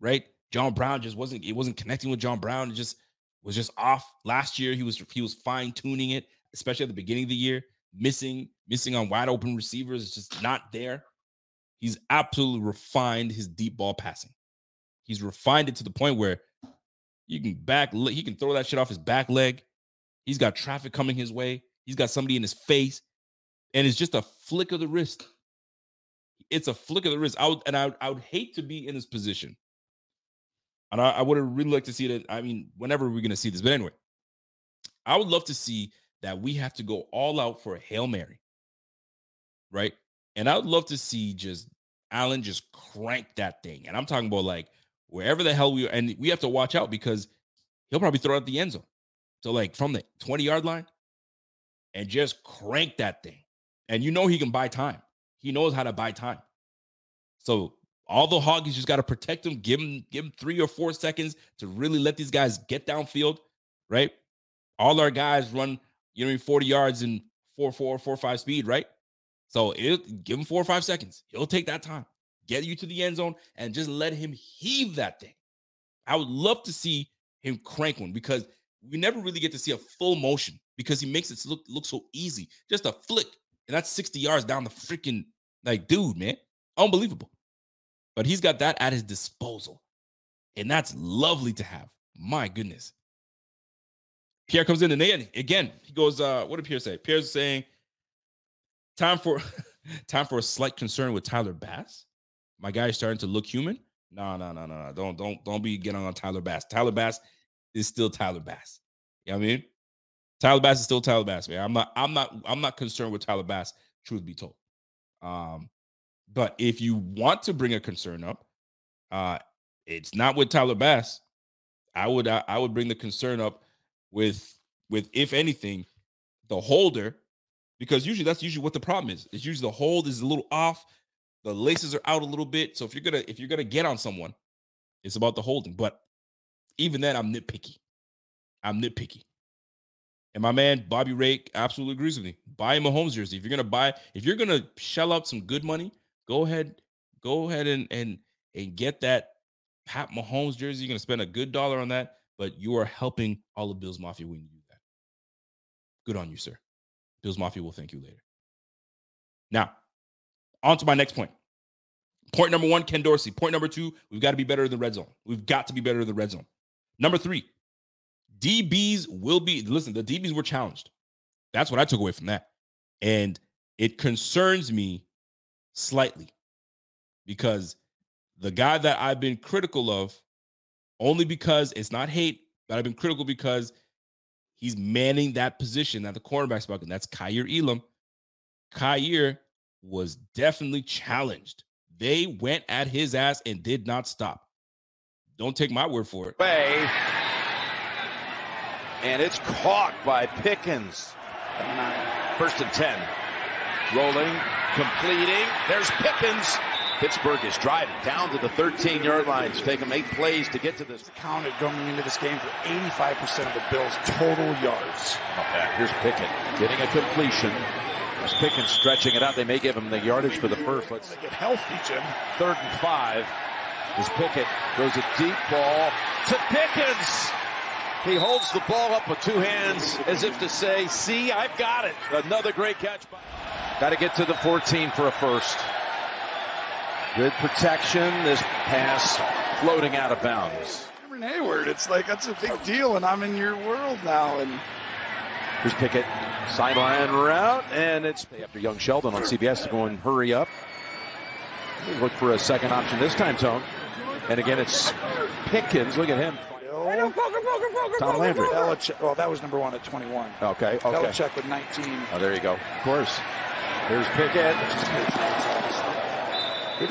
Right? John Brown just wasn't, it wasn't connecting with John Brown. It just was just off. Last year, he was he was fine tuning it, especially at the beginning of the year, missing, missing on wide open receivers. It's just not there. He's absolutely refined his deep ball passing. He's refined it to the point where you can back, he can throw that shit off his back leg. He's got traffic coming his way. He's got somebody in his face, and it's just a flick of the wrist. It's a flick of the wrist. I would, and I, I would hate to be in this position. And I, I would have really liked to see that. I mean, whenever we're going to see this, but anyway, I would love to see that we have to go all out for a hail mary, right? And I would love to see just Allen just crank that thing. And I'm talking about like wherever the hell we are, and we have to watch out because he'll probably throw out the end zone. So like from the 20 yard line and just crank that thing. And you know he can buy time. He knows how to buy time. So all the Hoggies just got to protect him, give him, give him three or four seconds to really let these guys get downfield, right? All our guys run, you know, 40 yards in four, four, four, five speed, right? So it give him four or five seconds. He'll take that time, get you to the end zone, and just let him heave that thing. I would love to see him crank one because we never really get to see a full motion because he makes it look look so easy. Just a flick, and that's 60 yards down the freaking like dude, man. Unbelievable. But he's got that at his disposal. And that's lovely to have. My goodness. Pierre comes in and then again, he goes, uh, what did Pierre say? Pierre's saying, time for (laughs) time for a slight concern with Tyler Bass. My guy is starting to look human. No, no, no, no, no. Don't don't don't be getting on Tyler Bass. Tyler Bass is still Tyler Bass. You know what I mean? Tyler Bass is still Tyler Bass, man. I'm not, I'm not, I'm not concerned with Tyler Bass, truth be told. Um, but if you want to bring a concern up, uh, it's not with Tyler Bass. I would, I, I would bring the concern up with, with if anything, the holder, because usually that's usually what the problem is. It's usually the hold is a little off, the laces are out a little bit. So if you're gonna, if you're gonna get on someone, it's about the holding. But even then, I'm nitpicky. I'm nitpicky. And my man Bobby Rake absolutely agrees with me. Buy a Mahomes jersey. If you're gonna buy, if you're gonna shell out some good money, go ahead, go ahead and and and get that Pat Mahomes jersey. You're gonna spend a good dollar on that, but you are helping all of Bills Mafia when you do that. Good on you, sir. Bills Mafia will thank you later. Now, on to my next point. Point number one, Ken Dorsey. Point number two, we've got to be better in the red zone. We've got to be better in the red zone. Number three, DBs will be, listen, the DBs were challenged. That's what I took away from that. And it concerns me slightly because the guy that I've been critical of, only because it's not hate, but I've been critical because he's manning that position at the cornerback spot, and that's Kaiir Elam. Kaiir was definitely challenged. They went at his ass and did not stop. Don't take my word for it. Way. And it's caught by Pickens. First and 10. Rolling, completing. There's Pickens. Pittsburgh is driving down to the 13 yard line. It's taken eight plays to get to this. Counted going into this game for 85% of the Bills' total yards. Here's Pickens getting a completion. As Pickens stretching it out, they may give him the yardage for the first. Let's get healthy, Jim. Third and five. As Pickett throws a deep ball to Pickens. He holds the ball up with two hands as if to say, see, I've got it. Another great catch. Got to get to the 14 for a first. Good protection. This pass floating out of bounds. Cameron Heyward, it's like that's a big deal, and I'm in your world now. And here's Pickett, sideline route, and it's after Young Sheldon on CBS to go and hurry up. Look for a second option this time, Tone. And again, it's Pickens. Look at him. Tom Landry. Belichick, well, that was number one at 21. Okay, okay. Belichick with 19. Oh, there you go. Of course. There's Pickett.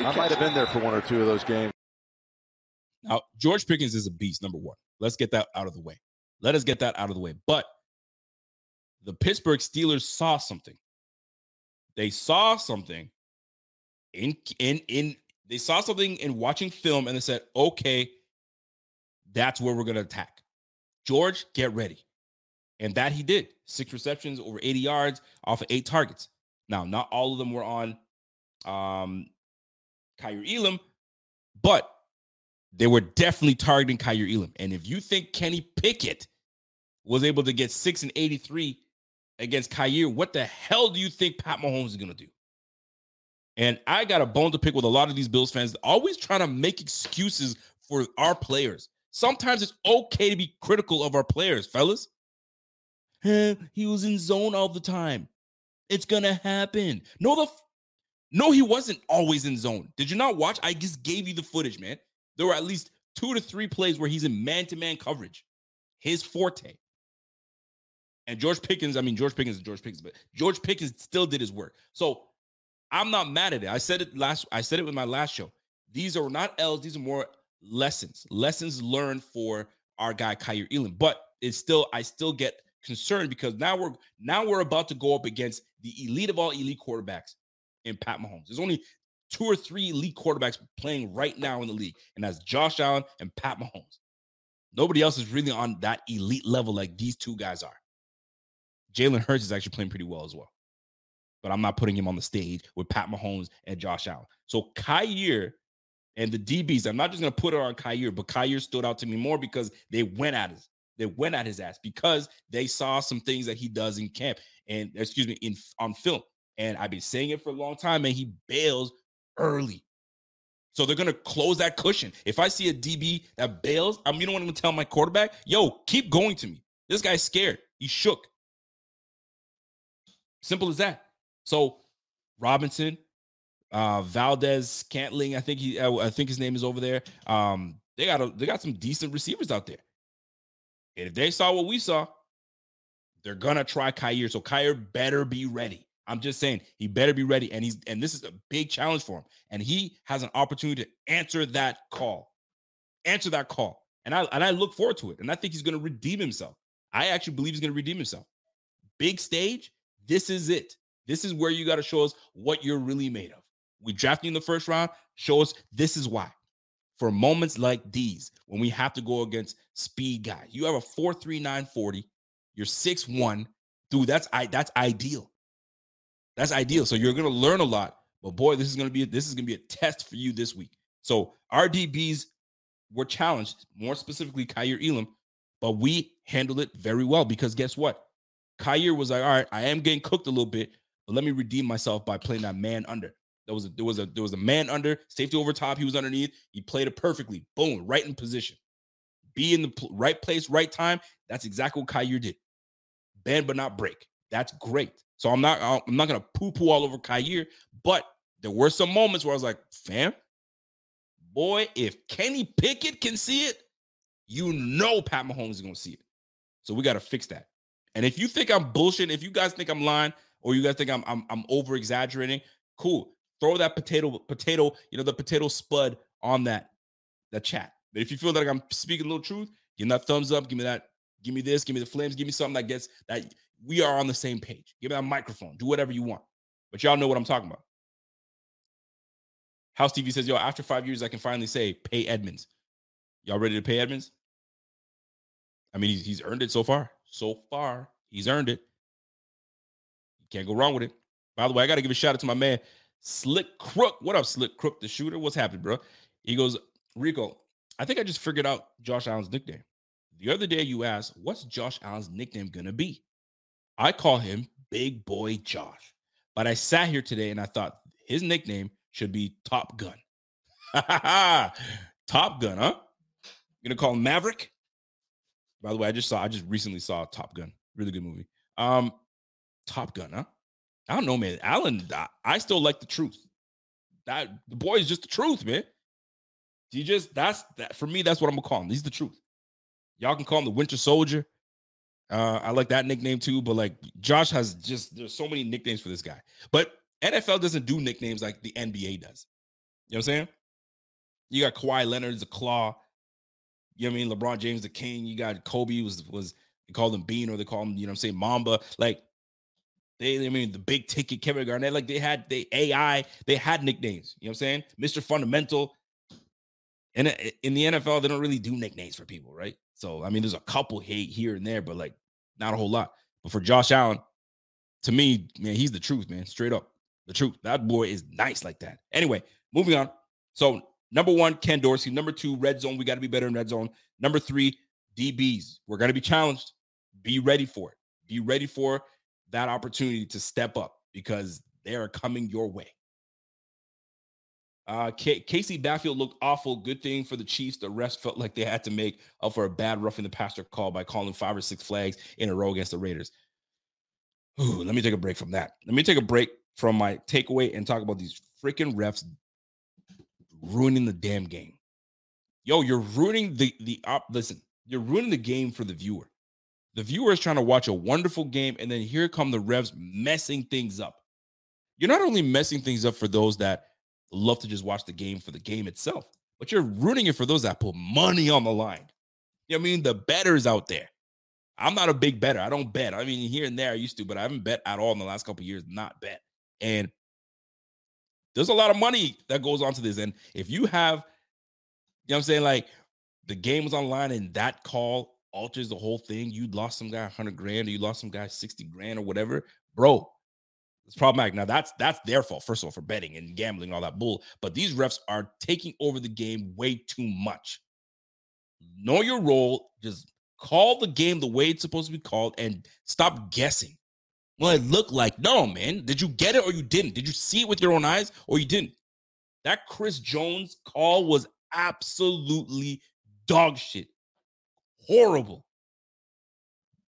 I might have been there for one or two of those games. Now, George Pickens is a beast, number one. Let's get that out of the way. Let us get that out of the way. But the Pittsburgh Steelers saw something. They saw something in in in they saw something in watching film and they said, "Okay, that's where we're going to attack." George, get ready. And that he did. Six receptions, over 80 yards off of eight targets. Now, not all of them were on um Kaiir Elam, but they were definitely targeting Kaiir Elam. And if you think Kenny Pickett was able to get six and 83 against Kaiir, what the hell do you think Pat Mahomes is going to do? And I got a bone to pick with a lot of these Bills fans, always trying to make excuses for our players. Sometimes it's okay to be critical of our players, fellas. He was in zone all the time. It's gonna happen. No, the no, he wasn't always in zone. Did you not watch? I just gave you the footage, man. There were at least two to three plays where he's in man-to-man coverage. His forte. And George Pickens, I mean George Pickens is George Pickens, but George Pickens still did his work. So I'm not mad at it. I said it last, I said it with my last show. These are not L's, these are more lessons, lessons learned for our guy Kaiir Elam. But it's still, I still get concerned because now we're now we're about to go up against the elite of all elite quarterbacks in Pat Mahomes. There's only two or three elite quarterbacks playing right now in the league, and that's Josh Allen and Pat Mahomes. Nobody else is really on that elite level like these two guys are. Jalen Hurts is actually playing pretty well as well, but I'm not putting him on the stage with Pat Mahomes and Josh Allen. So Kaiir and the DBs, I'm not just going to put it on Kaiir, but Kaiir stood out to me more because they went at his, they went at his ass because they saw some things that he does in camp and excuse me in on film. And I've been saying it for a long time, and he bails early. So they're gonna close that cushion. If I see a DB that bails, I'm you know what I'm gonna tell my quarterback, yo, keep going to me. This guy's scared. He's shook. Simple as that. So Robinson, uh Valdes-Scantling, I think he uh, I think his name is over there. Um, they got a, they got some decent receivers out there. And if they saw what we saw, they're gonna try Kaiir. So Kaiir better be ready. I'm just saying he better be ready. And he's and this is a big challenge for him. And he has an opportunity to answer that call. Answer that call. And I and I look forward to it. And I think he's gonna redeem himself. I actually believe he's gonna redeem himself. Big stage, this is it. This is where you got to show us what you're really made of. We drafted in the first round. Show us this is why. For moments like these, when we have to go against speed guy, you have a 4.39 40, you're 6'1. Dude, that's I that's ideal. That's ideal. So you're gonna learn a lot. But boy, this is gonna be this is gonna be a test for you this week. So our DBs were challenged, more specifically Kaiir Elam, but we handled it very well because guess what? Kaiir was like, all right, I am getting cooked a little bit, but let me redeem myself by playing that man under. There was a, there was a there was a man under safety over top. He was underneath. He played it perfectly. Boom, right in position. Be in the pl- right place, right time. That's exactly what Kaiir did. Bend but not break. That's great. So I'm not I'm not gonna poo poo all over Kaiir, but there were some moments where I was like, fam, boy, if Kenny Pickett can see it, you know Pat Mahomes is gonna see it. So we got to fix that. And if you think I'm bullshit, if you guys think I'm lying, or you guys think I'm I'm, I'm over exaggerating, cool. Throw that potato potato, you know, the potato spud on that that chat. But if you feel like I'm speaking a little truth, give me that thumbs up. Give me that. Give me this. Give me the flames. Give me something that gets that we are on the same page. Give me that microphone. Do whatever you want. But y'all know what I'm talking about. House TV says, yo, after five years, I can finally say pay Edmunds. Y'all ready to pay Edmunds? I mean, he's, he's earned it so far. So far, he's earned it. You can't go wrong with it. By the way, I got to give a shout out to my man, Slick Crook. What up, Slick Crook, the shooter? What's happening, bro? He goes, Rico, I think I just figured out Josh Allen's nickname. The other day, you asked, what's Josh Allen's nickname going to be? I call him Big Boy Josh. But I sat here today and I thought his nickname should be Top Gun. (laughs) Top Gun, huh? You're gonna call him Maverick? By the way, I just saw, I just recently saw Top Gun. Really good movie. Um, Top Gun, huh? I don't know, man. Allen, I, I still like the truth. That the boy is just the truth, man. You just that's that for me, that's what I'm gonna call him. He's the truth. Y'all can call him the Winter Soldier. Uh, I like that nickname too, but like Josh has just there's so many nicknames for this guy. But NFL doesn't do nicknames like the NBA does. You know what I'm saying? You got Kawhi Leonard, the claw. You know what I mean? LeBron James, the king. You got Kobe was was they called him Bean or they call him, you know what I'm saying, Mamba. Like they, I mean, the big ticket Kevin Garnett, like they had the AI, they had nicknames. You know what I'm saying? Mr. Fundamental. And uh, in the NFL, they don't really do nicknames for people, right? So I mean, there's a couple hate here and there, but like not a whole lot. But for Josh Allen, to me, man, he's the truth, man. Straight up. The truth. That boy is nice like that. Anyway, moving on. So number one, Ken Dorsey. Number two, red zone. We got to be better in red zone. Number three, DBs. We're going to be challenged. Be ready for it. Be ready for that opportunity to step up because they are coming your way. Uh, K- Casey Backfield looked awful. Good thing for the Chiefs. The rest felt like they had to make up for a bad roughing the passer call by calling five or six flags in a row against the Raiders. Ooh, let me take a break from that. Let me take a break from my takeaway and talk about these freaking refs ruining the damn game. Yo, you're ruining the the op. Listen, you're ruining the game for the viewer. The viewer is trying to watch a wonderful game, and then here come the refs messing things up. You're not only messing things up for those that love to just watch the game for the game itself, but you're ruining it for those that put money on the line. You know I mean? The betters out there. I'm not a big better. I don't bet. I mean, here and there I used to, but I haven't bet at all in the last couple years. Not bet. And there's a lot of money that goes on to this. And if you have, you know I'm saying, like the game was online and that call alters the whole thing, you lost some guy 100 grand or you lost some guy 60 grand or whatever, bro, it's problematic. Now that's that's their fault, first of all, for betting and gambling, all that bull. But these refs are taking over the game way too much. Know your role, just call the game the way it's supposed to be called and stop guessing. Well, it looked like no, man. Did you get it or you didn't? Did you see it with your own eyes or you didn't? That Chris Jones call was absolutely dog shit. Horrible.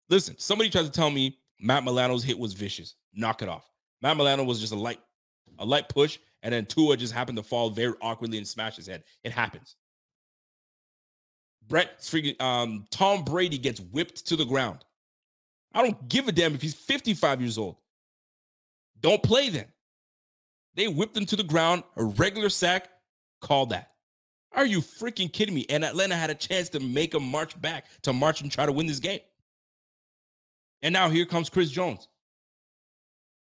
Listen, somebody tried to tell me Matt Milano's hit was vicious. Knock it off. Matt Milano was just a light, a light push, and then Tua just happened to fall very awkwardly and smash his head. It happens. Brett freaking um, Tom Brady gets whipped to the ground. I don't give a damn if he's 55 years old. Don't play then. They whipped him to the ground, a regular sack, call that. Are you freaking kidding me? And Atlanta had a chance to make a march back, to march and try to win this game. And now here comes Chris Jones.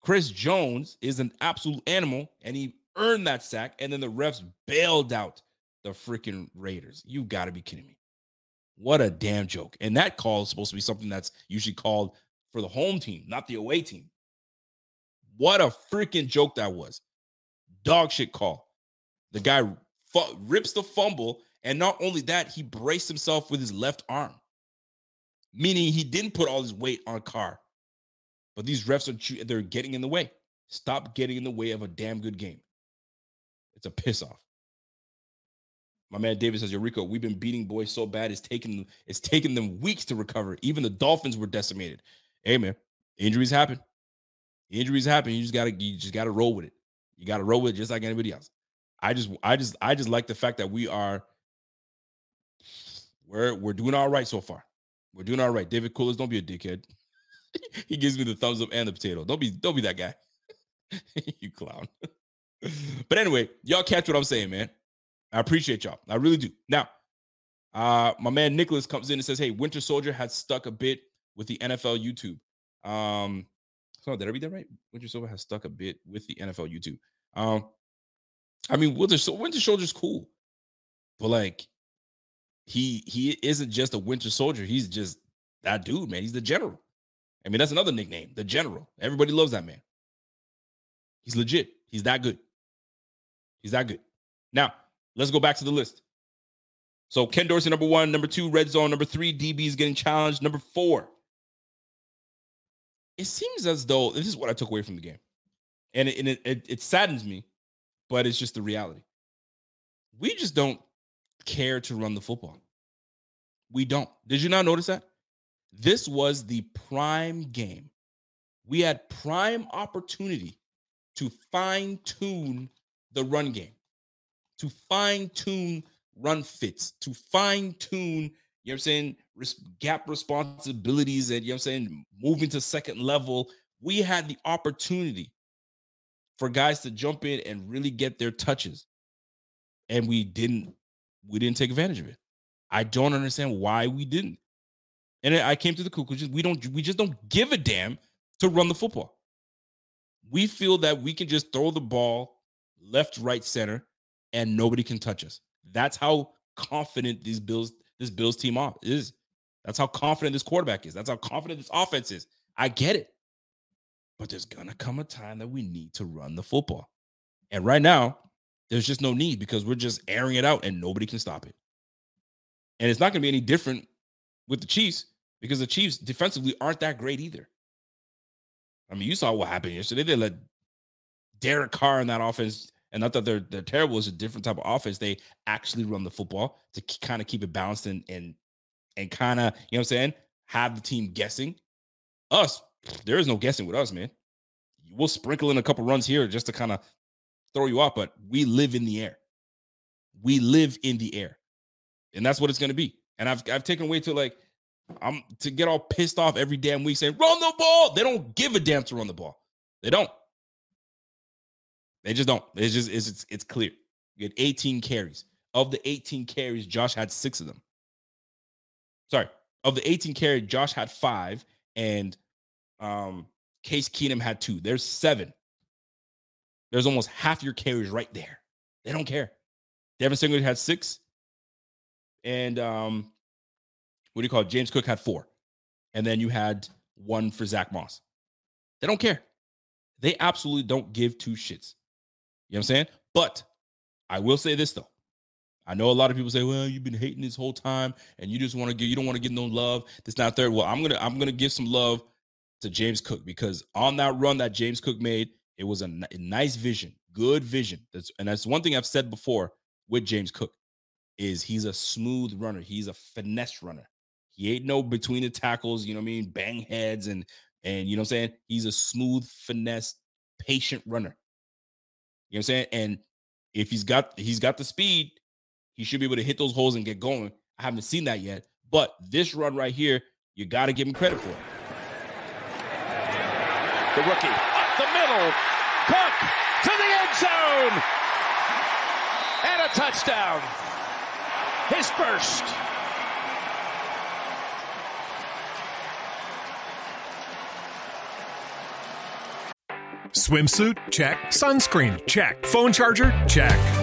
Chris Jones is an absolute animal, and he earned that sack. And then the refs bailed out the freaking Raiders. You got to be kidding me. What a damn joke. And that call is supposed to be something that's usually called for the home team, not the away team. What a freaking joke that was. Dog shit call. The guy rips the fumble, and not only that, he braced himself with his left arm, meaning he didn't put all his weight on Carr. But these refs are they're getting in the way. Stop getting in the way of a damn good game. It's a piss off. My man David says, Eureka, we've been beating boys so bad it's taken it's taken them weeks to recover. Even the Dolphins were decimated. Hey man, injuries happen. Injuries happen. You just gotta you just gotta roll with it. You gotta roll with it just like anybody else. I just I just I just like the fact that we are we're we're doing all right so far. We're doing all right. David Coolers, don't be a dickhead. (laughs) he gives me the thumbs up and the potato. Don't be don't be that guy. (laughs) you clown. (laughs) but anyway, y'all catch what I'm saying, man. I appreciate y'all. I really do. Now, uh, my man Nicholas comes in and says, "Hey, Winter Soldier has stuck a bit with the NFL YouTube." Um, so did I read that right? Winter Soldier has stuck a bit with the NFL YouTube. Um, I mean, Winter Winter Soldier's cool, but like, he he isn't just a Winter Soldier. He's just that dude, man. He's the general. I mean, that's another nickname, the general. Everybody loves that man. He's legit. He's that good. He's that good. Now, Let's go back to the list. So Ken Dorsey, number one. Number two, red zone. Number three, DB is getting challenged. Number four. It seems as though this is what I took away from the game. And it, and it, it, it saddens me, but it's just the reality. We just don't care to run the football. We don't. Did you not notice that? This was the prime game. We had prime opportunity to fine tune the run game to fine tune run fits, to fine tune, you know what I'm saying, gap responsibilities and, you know what I'm saying, moving to second level. We had the opportunity for guys to jump in and really get their touches. And we didn't, we didn't take advantage of it. I don't understand why we didn't. And I came to the conclusion we don't we just don't give a damn to run the football. We feel that we can just throw the ball left, right, center, and nobody can touch us. That's how confident these Bills, this Bills team is. That's how confident this quarterback is. That's how confident this offense is. I get it. But there's gonna come a time that we need to run the football. And right now, there's just no need because we're just airing it out and nobody can stop it. And it's not going to be any different with the Chiefs because the Chiefs defensively aren't that great either. I mean, you saw what happened yesterday. They let Derek Carr in that offense, and not that they're they're terrible. It's a different type of offense. They actually run the football to kind of keep it balanced and and and kind of you know what I'm saying have the team guessing. Us, there is no guessing with us, man. We'll sprinkle in a couple runs here just to kind of throw you off, but we live in the air. We live in the air. And that's what it's going to be. And I've I've taken away to like I'm to get all pissed off every damn week saying run the ball. They don't give a damn to run the ball. They don't. They just don't. It's just it's it's, it's clear. You had 18 carries. Of the 18 carries, Josh had six of them. Sorry, of the 18 carries, Josh had five, and um Case Keenum had two. There's seven. There's almost half your carries right there. They don't care. Devin Singletary had six, and um, what do you call it? James Cook had four, and then you had one for Zach Moss. They don't care. They absolutely don't give two shits. You know what I'm saying? But I will say this though. I know a lot of people say, "Well, you've been hating this whole time, and you just want to get, you don't want to get no love." This not third. Well, I'm gonna, I'm gonna give some love to James Cook because on that run that James Cook made, it was a, a nice vision, good vision. That's and that's one thing I've said before with James Cook is he's a smooth runner. He's a finesse runner. He ain't no between the tackles, you know what I mean? Bang heads and and you know what I'm saying? He's a smooth finesse patient runner. You know what I'm saying? And if he's got he's got the speed, he should be able to hit those holes and get going. I haven't seen that yet, but this run right here, you got to give him credit for it. The rookie up the middle. Cook to the end zone. And a touchdown. His first. Swimsuit? Check. Sunscreen? Check. Phone charger? Check.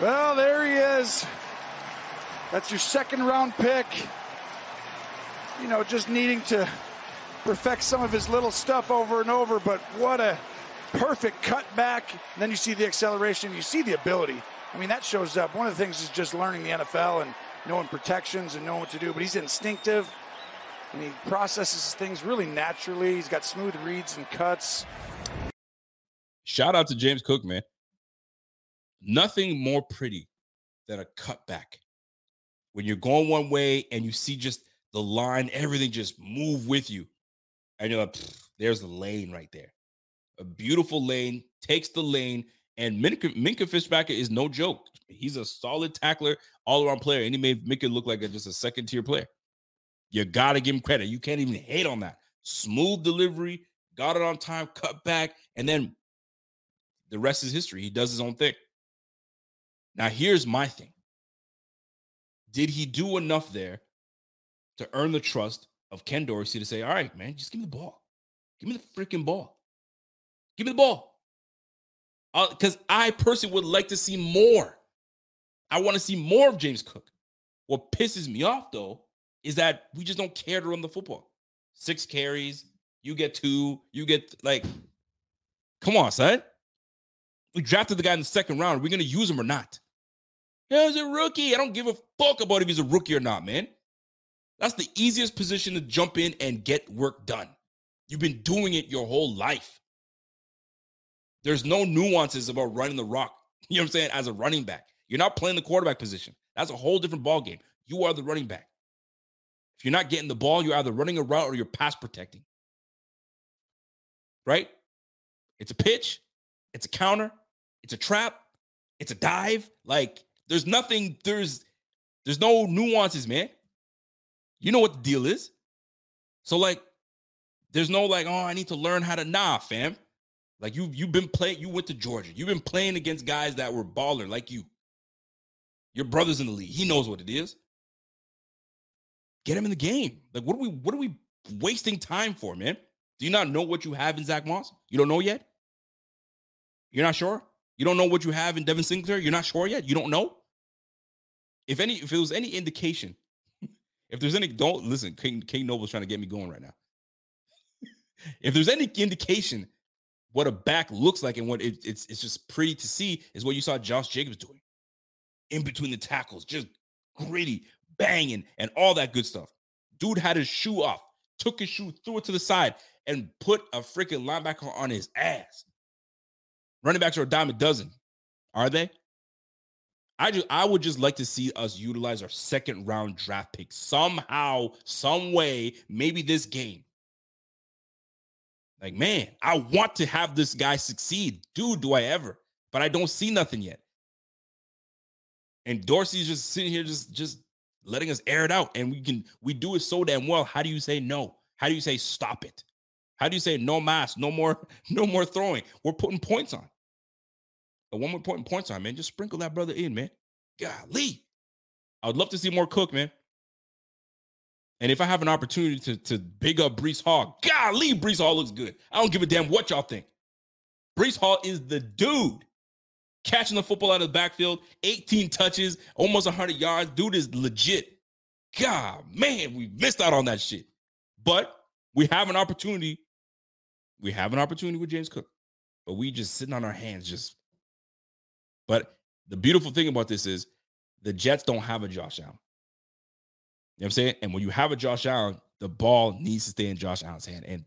Well, there he is. That's your second round pick. You know, just needing to perfect some of his little stuff over and over, but what a perfect cutback. And then you see the acceleration, you see the ability. I mean, that shows up. One of the things is just learning the NFL and knowing protections and knowing what to do, but he's instinctive and he processes things really naturally. He's got smooth reads and cuts. Shout out to James Cook, man. Nothing more pretty than a cutback. When you're going one way and you see just the line, everything just move with you. And you're like, there's the lane right there. A beautiful lane, takes the lane. And Minkah, Minkah Fitzpatrick is no joke. He's a solid tackler, all around player. And he made Minkah look like a, just a second tier player. You got to give him credit. You can't even hate on that. Smooth delivery, got it on time, cut back, and then the rest is history. He does his own thing. Now, here's my thing Did he do enough there to earn the trust of Ken Dorsey to say, all right, man, just give me the ball? Give me the freaking ball. Give me the ball. Uh, because I personally would like to see more. I want to see more of James Cook. What pisses me off, though, is that we just don't care to run the football. six carries. You get two. You get like, come on, son. We drafted the guy in the second round. Are we gonna use him or not? He's a rookie. I don't give a fuck about if he's a rookie or not, man. That's the easiest position to jump in and get work done. You've been doing it your whole life. There's no nuances about running the rock. (laughs) You know what I'm saying? As a running back, you're not playing the quarterback position. That's a whole different ball game. You are the running back. If you're not getting the ball, you're either running a route or you're pass protecting. Right? It's a pitch, it's a counter, it's a trap, it's a dive. Like there's nothing, there's there's no nuances, man. You know what the deal is. So like there's no like, oh, I need to learn how to nah, fam. Like you you've been playing, you went to Georgia. You've been playing against guys that were baller like you. Your brother's in the league. He knows what it is. Get him in the game. Like, what are we what are we wasting time for, man? Do you not know what you have in Zach Moss? You don't know yet? You're not sure? You don't know what you have in Devin Singletary? You're not sure yet? You don't know? If any, if it was any indication, (laughs) if there's any, don't listen, King, King Noble's trying to get me going right now. (laughs) if there's any indication what a back looks like and what it, it's it's just pretty to see is what you saw Josh Jacobs doing in between the tackles, just gritty, banging, and all that good stuff. Dude had his shoe off, took his shoe, threw it to the side, and put a freaking linebacker on his ass. Running backs are a dime a dozen, are they? I just I would just like to see us utilize our second round draft pick somehow, some way, maybe this game. Like, man, I want to have this guy succeed. Dude, do I ever? But I don't see nothing yet. And Dorsey's just sitting here just just letting us air it out. And we can we do it so damn well. How do you say no? How do you say stop it? How do you say no mass, no more, (laughs) no more throwing? We're putting points on. But one more important point on, man. Just sprinkle that brother in, man. Golly. I would love to see more Cook, man. And if I have an opportunity to, to big up Breece Hall, golly, Breece Hall looks good. I don't give a damn what y'all think. Breece Hall is the dude catching the football out of the backfield, 18 touches, almost 100 yards. Dude is legit. God, man, we missed out on that shit. But we have an opportunity. We have an opportunity with James Cook, but we just sitting on our hands. Just, but the beautiful thing about this is the Jets don't have a Josh Allen. You know what I'm saying? And when you have a Josh Allen, the ball needs to stay in Josh Allen's hand and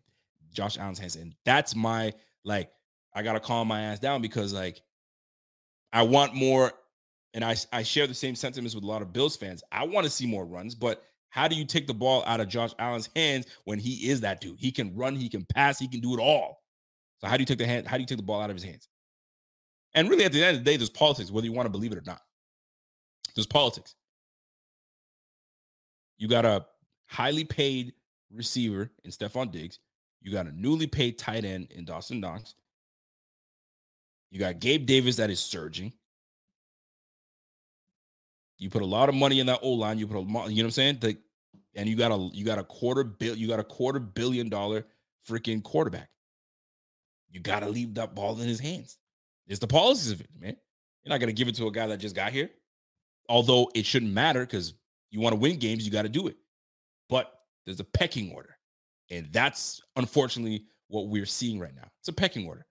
Josh Allen's hands. And that's my like, I gotta calm my ass down because like I want more, and I, I share the same sentiments with a lot of Bills fans. I want to see more runs, but how do you take the ball out of Josh Allen's hands when he is that dude? He can run, he can pass, he can do it all. So how do you take the hand? How do you take the ball out of his hands? And really, at the end of the day, there's politics, whether you want to believe it or not. There's politics. You got a highly paid receiver in Stefon Diggs. You got a newly paid tight end in Dawson Knox. You got Gabe Davis that is surging. You put a lot of money in that O line. You put a, you know what I'm saying? The, and you got a you got a quarter bill. You got a quarter billion dollar freaking quarterback. You got to leave that ball in his hands. It's the policies of it, man. You're not gonna give it to a guy that just got here. Although it shouldn't matter because you want to win games, you got to do it. But there's a pecking order, and that's unfortunately what we're seeing right now. It's a pecking order.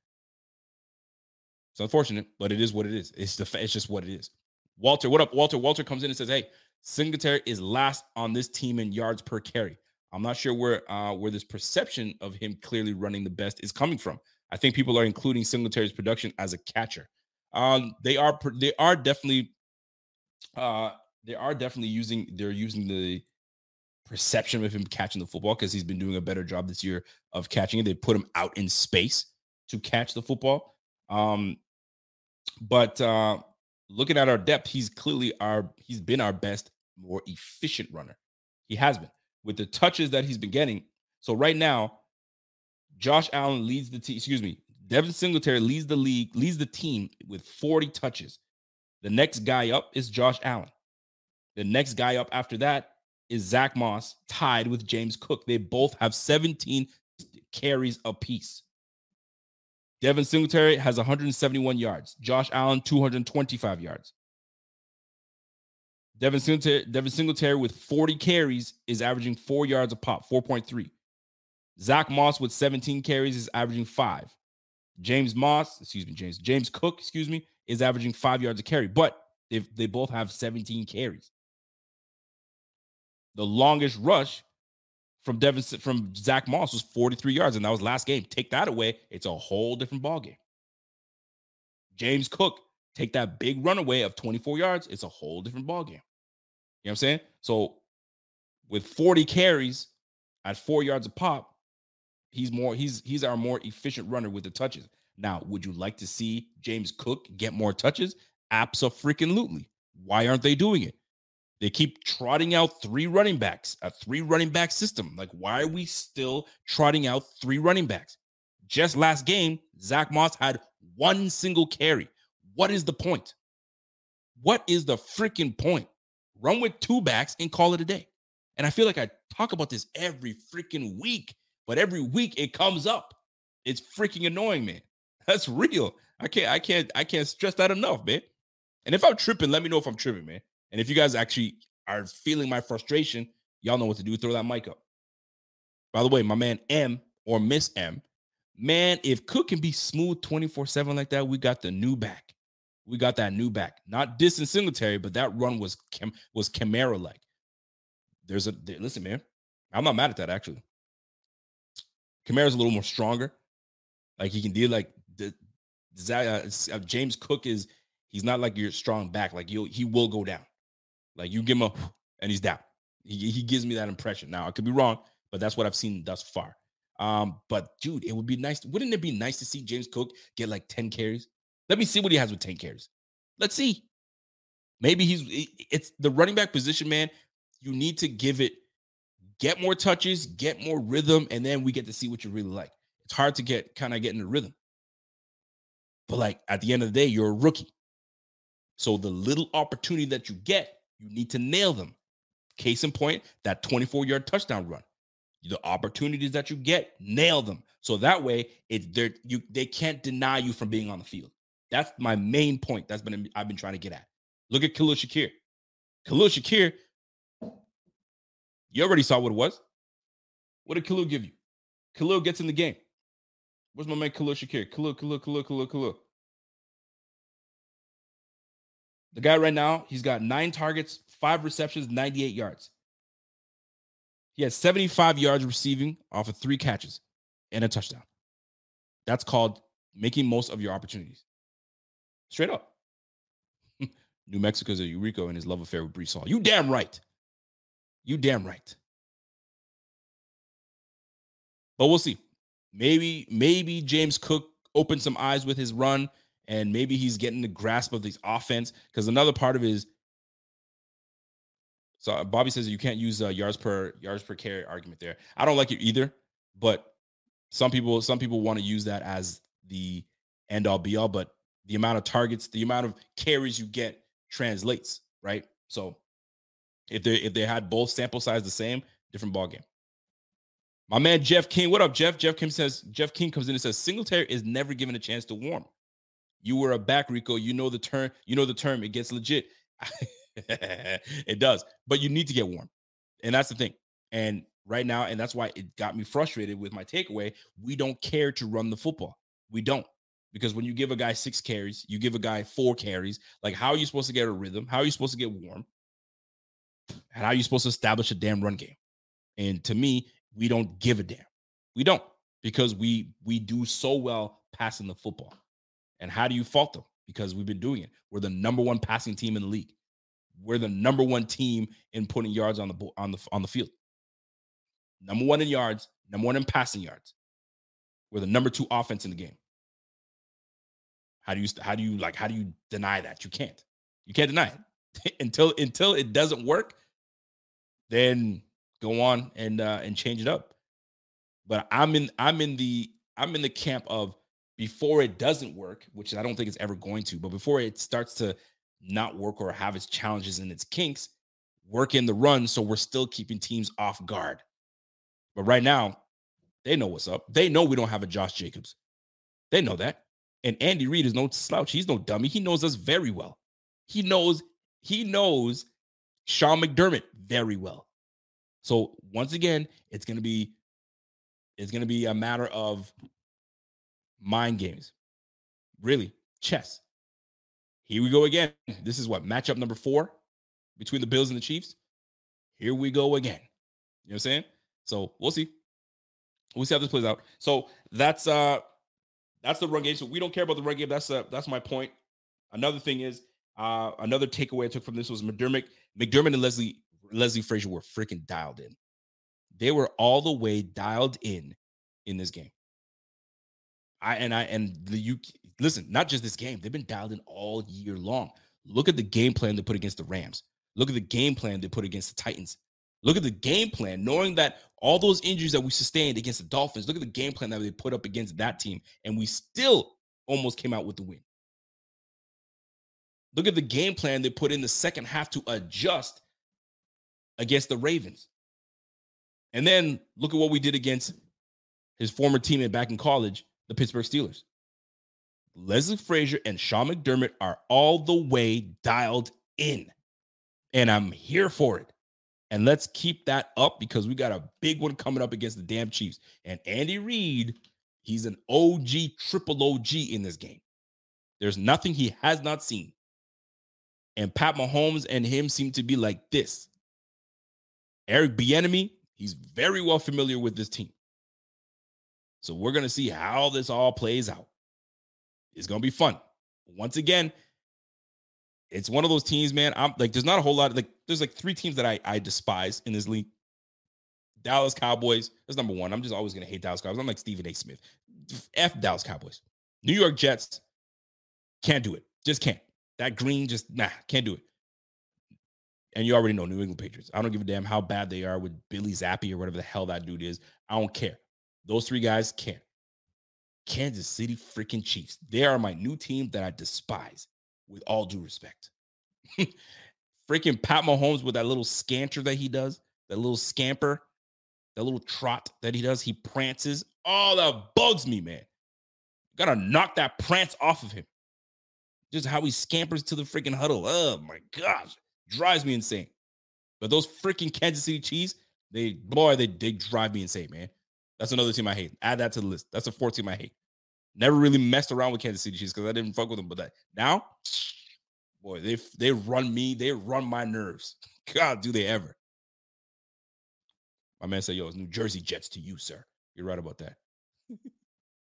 It's unfortunate, but it is what it is. It's the it's just what it is. Walter, what up? Walter. Walter comes in and says, "Hey, Singletary is last on this team in yards per carry." I'm not sure where uh, where this perception of him clearly running the best is coming from. I think people are including Singletary's production as a catcher. Um, they are they are definitely uh, they are definitely using they're using the perception of him catching the football because he's been doing a better job this year of catching it. They put him out in space to catch the football. Um, but uh, looking at our depth, he's clearly our he's been our best, more efficient runner. He has been with the touches that he's been getting. So right now, Josh Allen leads the team. Excuse me, Devin Singletary leads the league, leads the team with 40 touches. The next guy up is Josh Allen. The next guy up after that is Zach Moss, tied with James Cook. They both have 17 carries apiece. Devin Singletary has 171 yards. Josh Allen, 225 yards. Devin Singletary, Devin Singletary with 40 carries is averaging four yards a pop, 4.3. Zach Moss with 17 carries is averaging five. James Moss, excuse me, James James Cook, excuse me, is averaging five yards a carry. But if they both have 17 carries, the longest rush from Devin from Zach Moss was 43 yards, and that was last game. Take that away, it's a whole different ball game. James Cook, take that big runaway of 24 yards, it's a whole different ball game. You know what I'm saying? So with 40 carries at four yards a pop, he's more he's he's our more efficient runner with the touches. Now, would you like to see James Cook get more touches? Absolutely. Why aren't they doing it? They keep trotting out three running backs, a three running back system. Like, why are we still trotting out three running backs? Just last game, Zach Moss had one single carry. What is the point? What is the freaking point? Run with two backs and call it a day. And I feel like I talk about this every freaking week, but every week it comes up. It's freaking annoying, man. (laughs) That's real. I can't, I can't, I can't stress that enough, man. And if I'm tripping, let me know if I'm tripping, man. And if you guys actually are feeling my frustration, y'all know what to do. Throw that mic up. By the way, my man M or Miss M, man, if Cook can be smooth 24 7 like that, we got the new back. We got that new back. Not distant Singletary, but that run was Cam- was Kamara like. There's a listen, man. I'm not mad at that actually. Kamara's a little more stronger. Like he can deal like the, uh, uh, James Cook is. He's not like your strong back. Like you, he will go down. Like you give him a and he's down. He, he gives me that impression. Now I could be wrong, but that's what I've seen thus far. Um, but dude, it would be nice. Wouldn't it be nice to see James Cook get like 10 carries? Let me see what he has with 10 carries. Let's see. Maybe he's it's the running back position, man. You need to give it, get more touches, get more rhythm, and then we get to see what you really like. It's hard to get kind of get in the rhythm. But like at the end of the day, you're a rookie. So the little opportunity that you get, you need to nail them. Case in point, that 24 yard touchdown run. The opportunities that you get, nail them. So that way, it's there. You they can't deny you from being on the field. That's my main point. That's been I've been trying to get at. Look at Khalil Shakir. Khalil Shakir, you already saw what it was. What did Khalil give you? Khalil gets in the game. Where's my man Khalil Shakir? Khalil, Khalil, Khalil, Khalil, Khalil. The guy right now, he's got nine targets, five receptions, 98 yards. He has 75 yards receiving off of three catches and a touchdown. That's called making most of your opportunities. Straight up. (laughs) New Mexico's a Eureka and his love affair with Breece Hall. You damn right. You damn right. But we'll see. Maybe, maybe James Cook opened some eyes with his run and maybe he's getting the grasp of this offense. Because another part of it is so uh, Bobby says you can't use uh, yards per yards per carry argument there. I don't like it either, but some people some people want to use that as the end all be all. But the amount of targets, the amount of carries you get translates, right? So if they if they had both sample size the same, different ball game. My man Jeff King, what up, Jeff? Jeff King says Jeff King comes in and says Singletary is never given a chance to warm. You were a back, Rico. You know the term. You know the term. It gets legit. (laughs) it does, but you need to get warm, and that's the thing. And right now, and that's why it got me frustrated with my takeaway. We don't care to run the football. We don't because when you give a guy six carries, you give a guy four carries. Like, how are you supposed to get a rhythm? How are you supposed to get warm? And how are you supposed to establish a damn run game? And to me, we don't give a damn. We don't because we we do so well passing the football. And how do you fault them? Because we've been doing it. We're the number one passing team in the league. We're the number one team in putting yards on the on the on the field. Number one in yards, number one in passing yards. We're the number two offense in the game. How do you how do you like how do you deny that? You can't. You can't deny it (laughs) until until it doesn't work. Then go on and uh, and change it up. But I'm in I'm in the I'm in the camp of before it doesn't work, which I don't think it's ever going to, but before it starts to not work or have its challenges and its kinks, work in the run so we're still keeping teams off guard. But right now, they know what's up. They know we don't have a Josh Jacobs. They know that. And Andy Reid is no slouch. He's no dummy. He knows us very well. He knows he knows Sean McDermott very well. So once again, it's to be It's to be a matter of mind games. Really, chess. Here we go again. This is what matchup number four between the Bills and the Chiefs. Here we go again. You know what I'm saying? So we'll see. We'll see how this plays out. So that's uh that's the run game. So we don't care about the run game. That's uh that's my point. Another thing is uh another takeaway I took from this was McDermott, McDermott and Leslie Leslie Frazier were freaking dialed in. They were all the way dialed in in this game. I and I and the you listen, not just this game, they've been dialed in all year long. Look at the game plan they put against the Rams. Look at the game plan they put against the Titans. Look at the game plan, knowing that all those injuries that we sustained against the Dolphins, look at the game plan that they put up against that team, and we still almost came out with the win. Look at the game plan they put in the second half to adjust against the Ravens. And then look at what we did against his former teammate back in college, the Pittsburgh Steelers. Leslie Frazier and Sean McDermott are all the way dialed in. And I'm here for it. And let's keep that up because we got a big one coming up against the damn Chiefs. And Andy Reid, he's an OG, triple OG in this game. There's nothing he has not seen. And Pat Mahomes and him seem to be like this. Eric Bieniemy, he's very well familiar with this team. So we're going to see how this all plays out. It's going to be fun. Once again, it's one of those teams, man. I'm like, there's not a whole lot. Of, like, there's like three teams that I I despise in this league. Dallas Cowboys. That's number one. I'm just always gonna hate Dallas Cowboys. I'm like Stephen A. Smith. F Dallas Cowboys. New York Jets. Can't do it. Just can't. That green, just nah, can't do it. And you already know New England Patriots. I don't give a damn how bad they are with Billy Zappe or whatever the hell that dude is. I don't care. Those three guys can't. Kansas City freaking Chiefs. They are my new team that I despise with all due respect. (laughs) Freaking Pat Mahomes with that little scanter that he does, that little scamper, that little trot that he does, he prances. Oh, that bugs me, man. Gotta knock that prance off of him. Just how he scampers to the freaking huddle. Oh my gosh, drives me insane. But those freaking Kansas City Chiefs, they boy, they they drive me insane, man. That's another team I hate. Add that to the list. That's a fourth team I hate. Never really messed around with Kansas City Chiefs because I didn't fuck with them. But that now, boy, they they run me, they run my nerves. (laughs) God, do they ever? My man said, "Yo, it's New Jersey Jets to you, sir." You're right about that.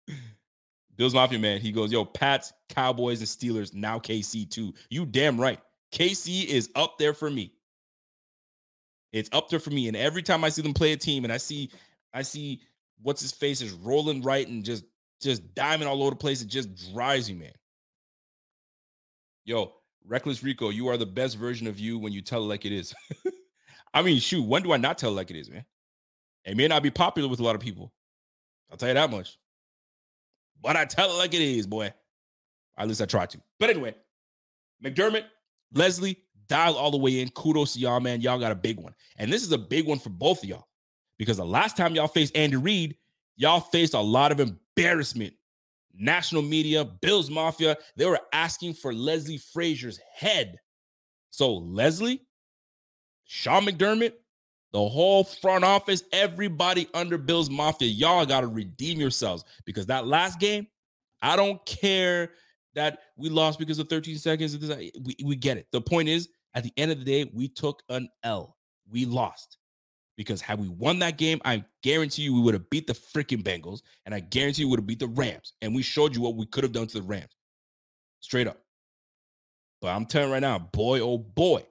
(laughs) Bills Mafia man, he goes, "Yo, Pats, Cowboys, and Steelers now KC too." You damn right. KC is up there for me. It's up there for me, and every time I see them play a team, and I see, I see what's his face is rolling right and just just diamond all over the place. It just drives you, man. Yo, Reckless Rico, you are the best version of you when you tell it like it is. (laughs) I mean, shoot, when do I not tell it like it is, man? It may not be popular with a lot of people. I'll tell you that much. But I tell it like it is, boy. At least I try to. But anyway, McDermott, Leslie, dial all the way in. Kudos to y'all, man. Y'all got a big one. And this is a big one for both of y'all. Because the last time y'all faced Andy Reid, y'all faced a lot of embarrassment. National media, Bills Mafia, they were asking for Leslie Frazier's head. So, Leslie, Sean McDermott, the whole front office, everybody under Bills Mafia, y'all got to redeem yourselves because that last game, I don't care that we lost because of 13 seconds. We, we get it. The point is, at the end of the day, we took an L. We lost because had we won that game, I guarantee you we would have beat the freaking Bengals, and I guarantee you would have beat the Rams. And we showed you what we could have done to the Rams, straight up. But I'm telling right now, boy, oh boy,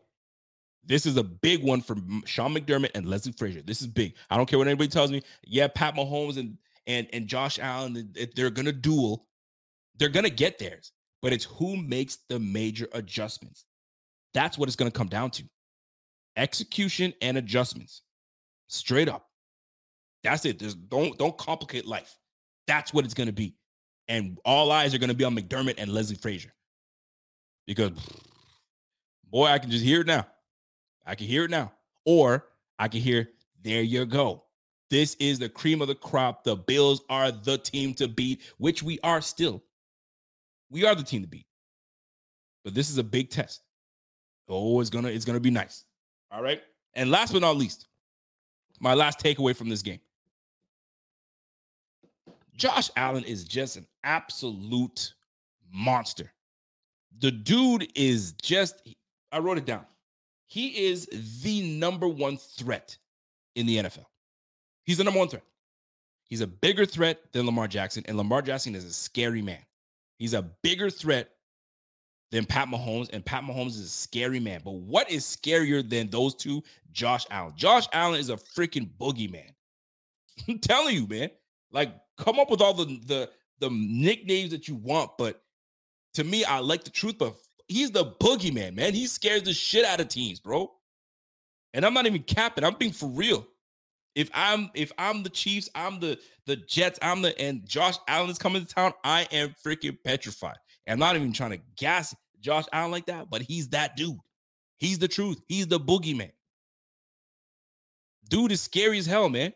this is a big one for Sean McDermott and Leslie Frazier. This is big. I don't care what anybody tells me. Yeah, Pat Mahomes and and and Josh Allen, they're gonna duel. They're gonna get theirs, but it's who makes the major adjustments. That's what it's gonna come down to: execution and adjustments. Straight up. That's it. There's don't don't complicate life. That's what it's gonna be. And all eyes are gonna be on McDermott and Leslie Frazier. Because boy, I can just hear it now. I can hear it now. Or I can hear, there you go. This is the cream of the crop. The Bills are the team to beat, which we are still. We are the team to beat. But this is a big test. Oh, it's gonna, it's gonna be nice. All right. And last but not least, my last takeaway from this game. Josh Allen is just an absolute monster. The dude is just, I wrote it down. He is the number one threat in the NFL. He's the number one threat. He's a bigger threat than Lamar Jackson, and Lamar Jackson is a scary man. He's a bigger threat than Pat Mahomes, and Pat Mahomes is a scary man. But what is scarier than those two? Josh Allen. Josh Allen is a freaking boogeyman. (laughs) I'm telling you, man. Like, come up with all the the the nicknames that you want, but to me, I like the truth. But he's the boogeyman, man. He scares the shit out of teams, bro. And I'm not even capping. I'm being for real. If I'm if I'm the Chiefs, I'm the the Jets, I'm the and Josh Allen is coming to town, I am freaking petrified. And I'm not even trying to gas Josh Allen like that, but he's that dude. He's the truth. He's the boogeyman. Dude is scary as hell, man.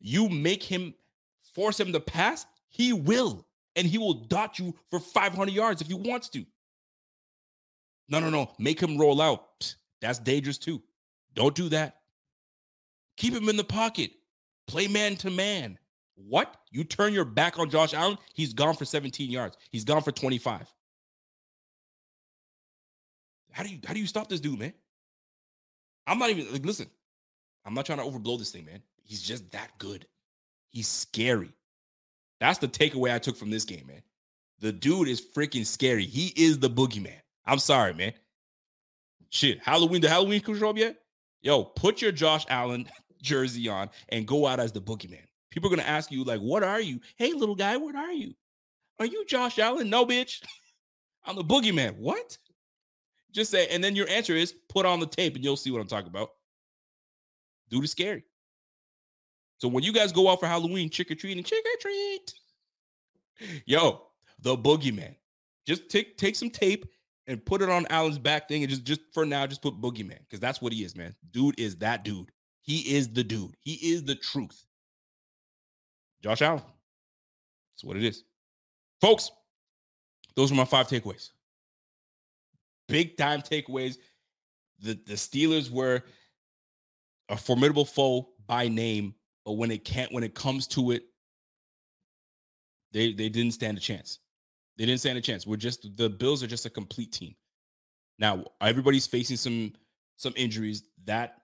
You make him force him to pass, he will. And he will dot you for 500 yards if he wants to. No, no, no. Make him roll out. That's dangerous too. Don't do that. Keep him in the pocket. Play man to man. What? You turn your back on Josh Allen? He's gone for 17 yards. He's gone for 25. How do you how do you stop this dude, man? I'm not even like listen. I'm not trying to overblow this thing, man. He's just that good. He's scary. That's the takeaway I took from this game, man. The dude is freaking scary. He is the boogeyman. I'm sorry, man. Shit, Halloween, the Halloween up yet? Yo, put your Josh Allen (laughs) jersey on and go out as the boogeyman. People are gonna ask you, like, what are you? Hey, little guy, what are you? Are you Josh Allen? No, bitch. (laughs) I'm the boogeyman. What? Just say, and then your answer is put on the tape and you'll see what I'm talking about. Dude is scary. So when you guys go out for Halloween, trick or treating, trick or treat. Yo, the boogeyman. Just take take some tape and put it on Allen's back thing and just just for now, just put boogeyman because that's what he is, man. Dude is that dude. He is the dude. He is the truth. Josh Allen. That's what it is. Folks, those are my five takeaways. Big time takeaways. The, the Steelers were a formidable foe by name, but when it can't, when it comes to it, they they didn't stand a chance. They didn't stand a chance. We're just the Bills are just a complete team. Now everybody's facing some some injuries. That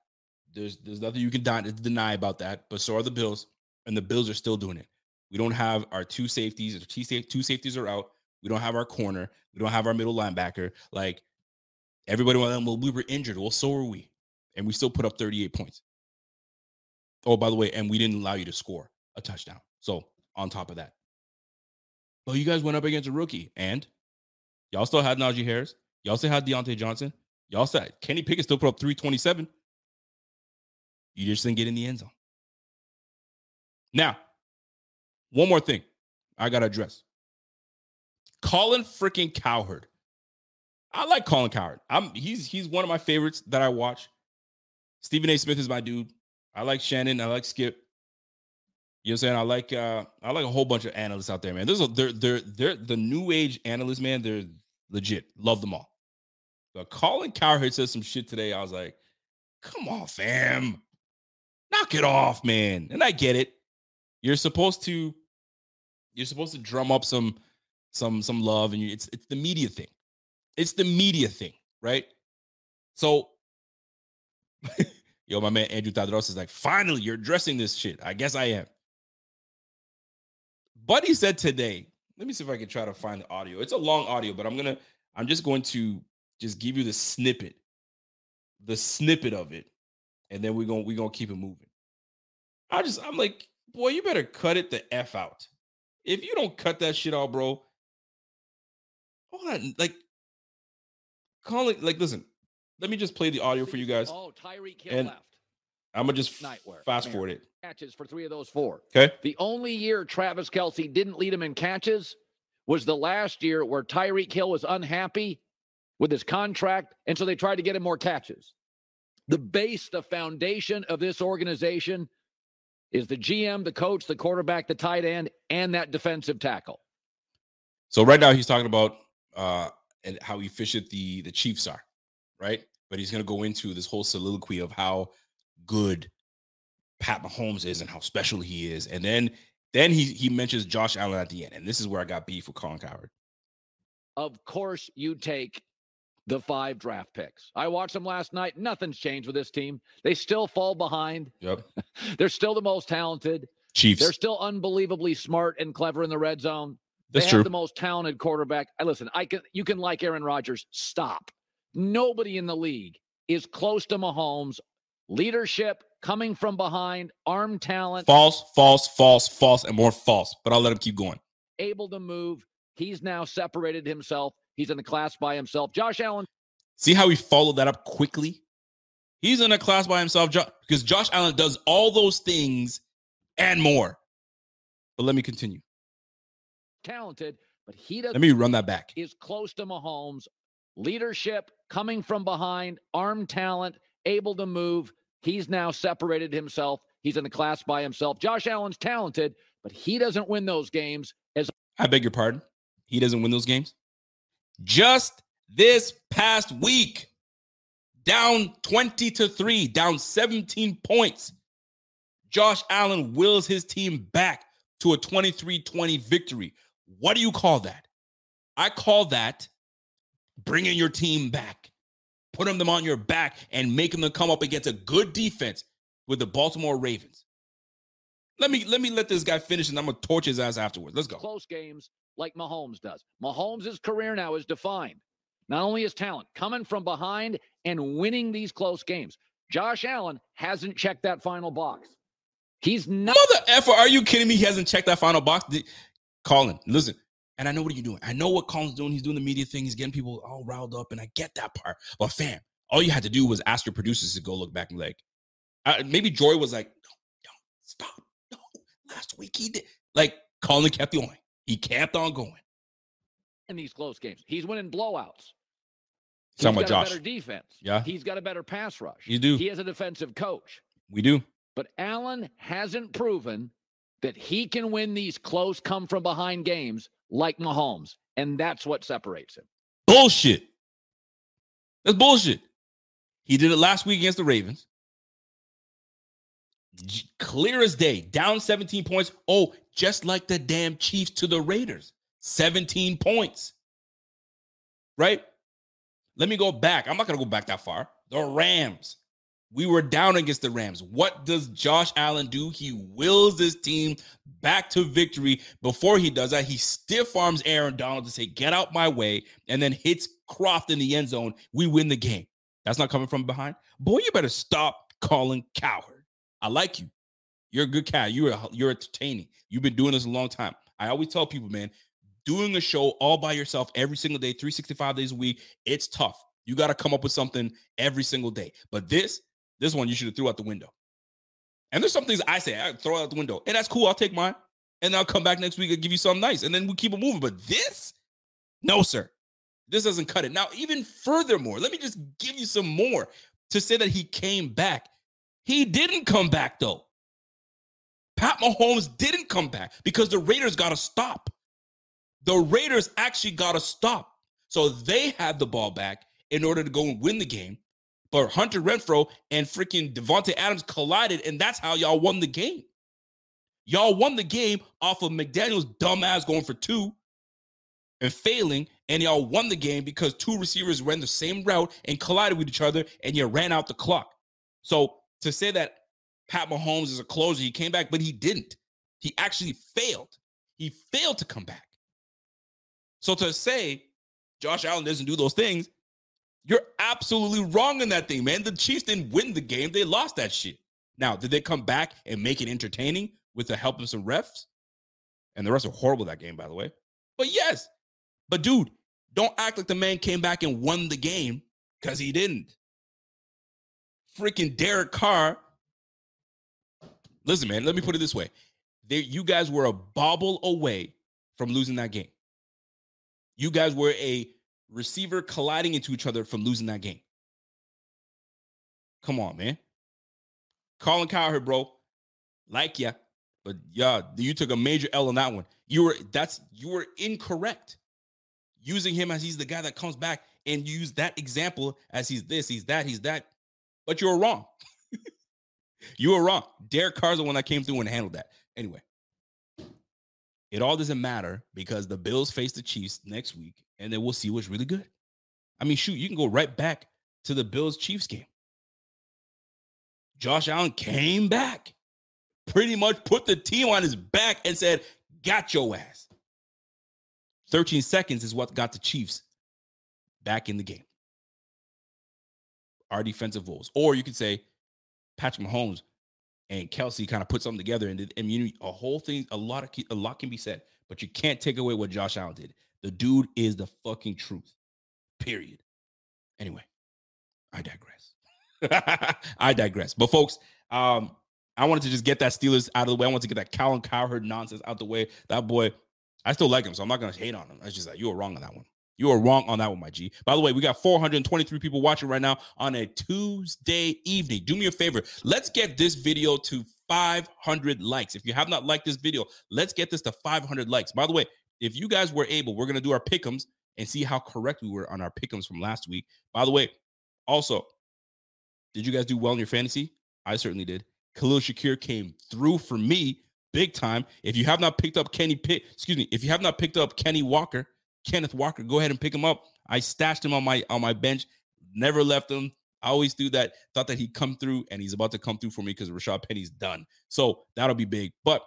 there's there's nothing you can deny about that. But so are the Bills, and the Bills are still doing it. We don't have our two safeties. Two safeties are out. We don't have our corner. We don't have our middle linebacker. Like everybody, well, we were injured. Well, so were we, and we still put up 38 points. Oh, by the way, and we didn't allow you to score a touchdown. So on top of that, but you guys went up against a rookie, and y'all still had Najee Harris. Y'all still had Diontae Johnson. Y'all said Kenny Pickett still put up 327. You just didn't get in the end zone. Now, one more thing I got to address. Colin freaking Cowherd. I like Colin Cowherd. I'm he's he's one of my favorites that I watch. Stephen A. Smith is my dude. I like Shannon. I like Skip. You know what I'm saying? I like uh I like a whole bunch of analysts out there, man. There's a they're they're they're the new age analysts, man. They're legit. Love them all. But Colin Cowherd said some shit today. I was like, come on, fam. Knock it off, man. And I get it. You're supposed to you're supposed to drum up some some some love and you, it's it's the media thing. It's the media thing, right? So (laughs) yo, my man Andrew Tadros is like, finally, you're addressing this shit. I guess I am. Buddy said today, let me see if I can try to find the audio. It's a long audio, but I'm gonna, I'm just going to just give you the snippet, the snippet of it, and then we're gonna we're gonna keep it moving. I just I'm like, boy, you better cut it the F out. If you don't cut that shit out, bro, hold on, like calling like listen, let me just play the audio for you guys. Oh, Tyreek Hill left. I'm gonna just Nightwear. fast forward it. Catches for three of those four. Okay. The only year Travis Kelce didn't lead him in catches was the last year where Tyreek Hill was unhappy with his contract, and so they tried to get him more catches. The base, the foundation of this organization is the GM, the coach, the quarterback, the tight end, and that defensive tackle. So right now he's talking about uh and how efficient the the Chiefs are, right? But he's going to go into this whole soliloquy of how good Pat Mahomes is and how special he is. And then Then he he mentions Josh Allen at the end, and this is where I got beef with Colin Cowherd. Of course, you take the five draft picks. I watched them last night. Nothing's changed with this team. They still fall behind. Yep. (laughs) They're still the most talented. Chiefs. They're still unbelievably smart and clever in the red zone. That's they true. the most talented quarterback. I listen, I can you can like Aaron Rodgers. Stop. Nobody in the league is close to Mahomes. Leadership coming from behind, arm talent, False, false, false, false, and more false. But I'll let him keep going. able to move. He's now separated himself. He's in the class by himself. Josh Allen See how he followed that up quickly? He's in a class by himself because Josh Allen does all those things and more. But let me continue. talented, but he doesn't Let me run that back. is close to Mahomes. Leadership coming from behind, arm talent, able to move. He's now separated himself. He's in the class by himself. Josh Allen's talented, but he doesn't win those games as I beg your pardon. He doesn't win those games. Just this past week, down 20 to 3, down 17 points. Josh Allen wills his team back to a 23 20 victory. What do you call that? I call that bringing your team back, putting them on your back, and making them come up against a good defense with the Baltimore Ravens. Let me let me let this guy finish, and I'm gonna torch his ass afterwards. Let's go. close games like Mahomes does. Mahomes' career now is defined. Not only his talent, coming from behind and winning these close games. Josh Allen hasn't checked that final box. He's not Mother effer, are you kidding me? He hasn't checked that final box. Did- Colin, listen, and I know what you're doing. I know what Colin's doing. He's doing the media thing. He's getting people all riled up, and I get that part. But fam, all you had to do was ask your producers to go look back and be like, uh, maybe Joy was like, no, no, stop, no. Last week he did. Like Colin kept going. He kept on going. in these close games. He's winning blowouts. He's Talking got about Josh. a better defense. Yeah. He's got a better pass rush. You do. He has a defensive coach. We do. But Allen hasn't proven that he can win these close come from behind games like Mahomes. And that's what separates him. Bullshit. That's bullshit. He did it last week against the Ravens. Clear as day, down 17 points. Oh, just like the damn Chiefs to the Raiders. 17 points. Right? Let me go back. I'm not going to go back that far. The Rams. We were down against the Rams. What does Josh Allen do? He wills this team back to victory. Before he does that, he stiff arms Aaron Donald to say, Get out my way, and then hits Croft in the end zone. We win the game. That's not coming from behind. Boy, you better stop Colin Cowherd. I like you. You're a good cat. You're a, you're entertaining. You've been doing this a long time. I always tell people, man, doing a show all by yourself every single day, 365 days a week, it's tough. You got to come up with something every single day. But this, this one, you should have threw out the window. And there's some things I say I throw out the window, and that's cool. I'll take mine, and I'll come back next week and give you something nice, and then we keep it moving. But this, no, sir, this doesn't cut it. Now, even furthermore, let me just give you some more to say that he came back. He didn't come back though. Pat Mahomes didn't come back because the Raiders got to stop. The Raiders actually got to stop. So they had the ball back in order to go and win the game. But Hunter Renfrow and freaking Davante Adams collided, and that's how y'all won the game. Y'all won the game off of McDaniel's dumbass going for two and failing, and y'all won the game because two receivers ran the same route and collided with each other, and you ran out the clock. So to say that Pat Mahomes is a closer, he came back, but he didn't. He actually failed. He failed to come back. So to say Josh Allen doesn't do those things, you're absolutely wrong in that thing, man. The Chiefs didn't win the game, they lost that shit. Now, did they come back and make it entertaining with the help of some refs? And the refs are horrible that game, by the way. But yes, but dude, don't act like the man came back and won the game because he didn't. Freaking Derek Carr. Listen, man, let me put it this way. There, you guys were a bobble away from losing that game. You guys were a receiver colliding into each other from losing that game. Come on, man. Colin Cowherd, bro. Like ya. But yeah, you took a major L on that one. You were that's you were incorrect. Using him as he's the guy that comes back and use that example as he's this, he's that, he's that. But you were wrong. (laughs) you were wrong. Derek Carr's the one that came through and handled that. Anyway. it all doesn't matter because the Bills face the Chiefs next week, and then we'll see what's really good. I mean, shoot, you can go right back to the Bills Chiefs game. Josh Allen came back, pretty much put the team on his back and said, Got your ass. 13 seconds is what got the Chiefs back in the game. Our defensive woes. Or you could say Patrick Mahomes and Kelce kind of put something together and, and a whole thing, a lot of a lot can be said, but you can't take away what Josh Allen did. The dude is the fucking truth. Period. Anyway, I digress. (laughs) I digress. But folks, um, I wanted to just get that Steelers out of the way. I wanted to get that Colin Cowherd nonsense out the way. That boy, I still like him, so I'm not gonna hate on him. It's just like you were wrong on that one. You are wrong on that one, my G. By the way, we got 423 people watching right now on a Tuesday evening. Do me a favor. Let's get this video to 500 likes. If you have not liked this video, let's get this to 500 likes. By the way, if you guys were able, we're to do our pickums and see how correct we were on our pickums from last week. By the way, also, did you guys do well in your fantasy? I certainly did. Khalil Shakir came through for me big time. If you have not picked up Kenny Pitt, excuse me, if you have not picked up Kenny Walker, Kenneth Walker, go ahead and pick him up. I stashed him on my on my bench, never left him. I always do that. Thought that he'd come through, and he's about to come through for me because Rashaad Penny's done. So that'll be big. But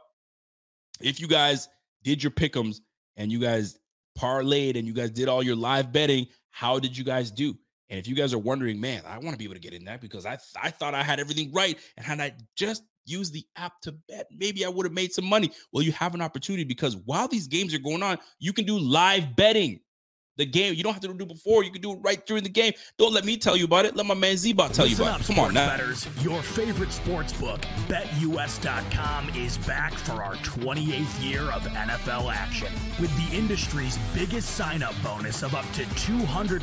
if you guys did your pickums and you guys parlayed and you guys did all your live betting, how did you guys do? And if you guys are wondering, man, I want to be able to get in that because I I thought I had everything right, and had I just used the app to bet, maybe I would have made some money. Well, you have an opportunity because while these games are going on, you can do live betting the game. You don't have to do it before. You can do it right during the game. Don't let me tell you about it. Let my man Zebot tell Listen you about up, it. Come on now. Betters, your favorite sports book, BetUS.com, is back for our 28th year of NFL action. With the industry's biggest sign-up bonus of up to 200%,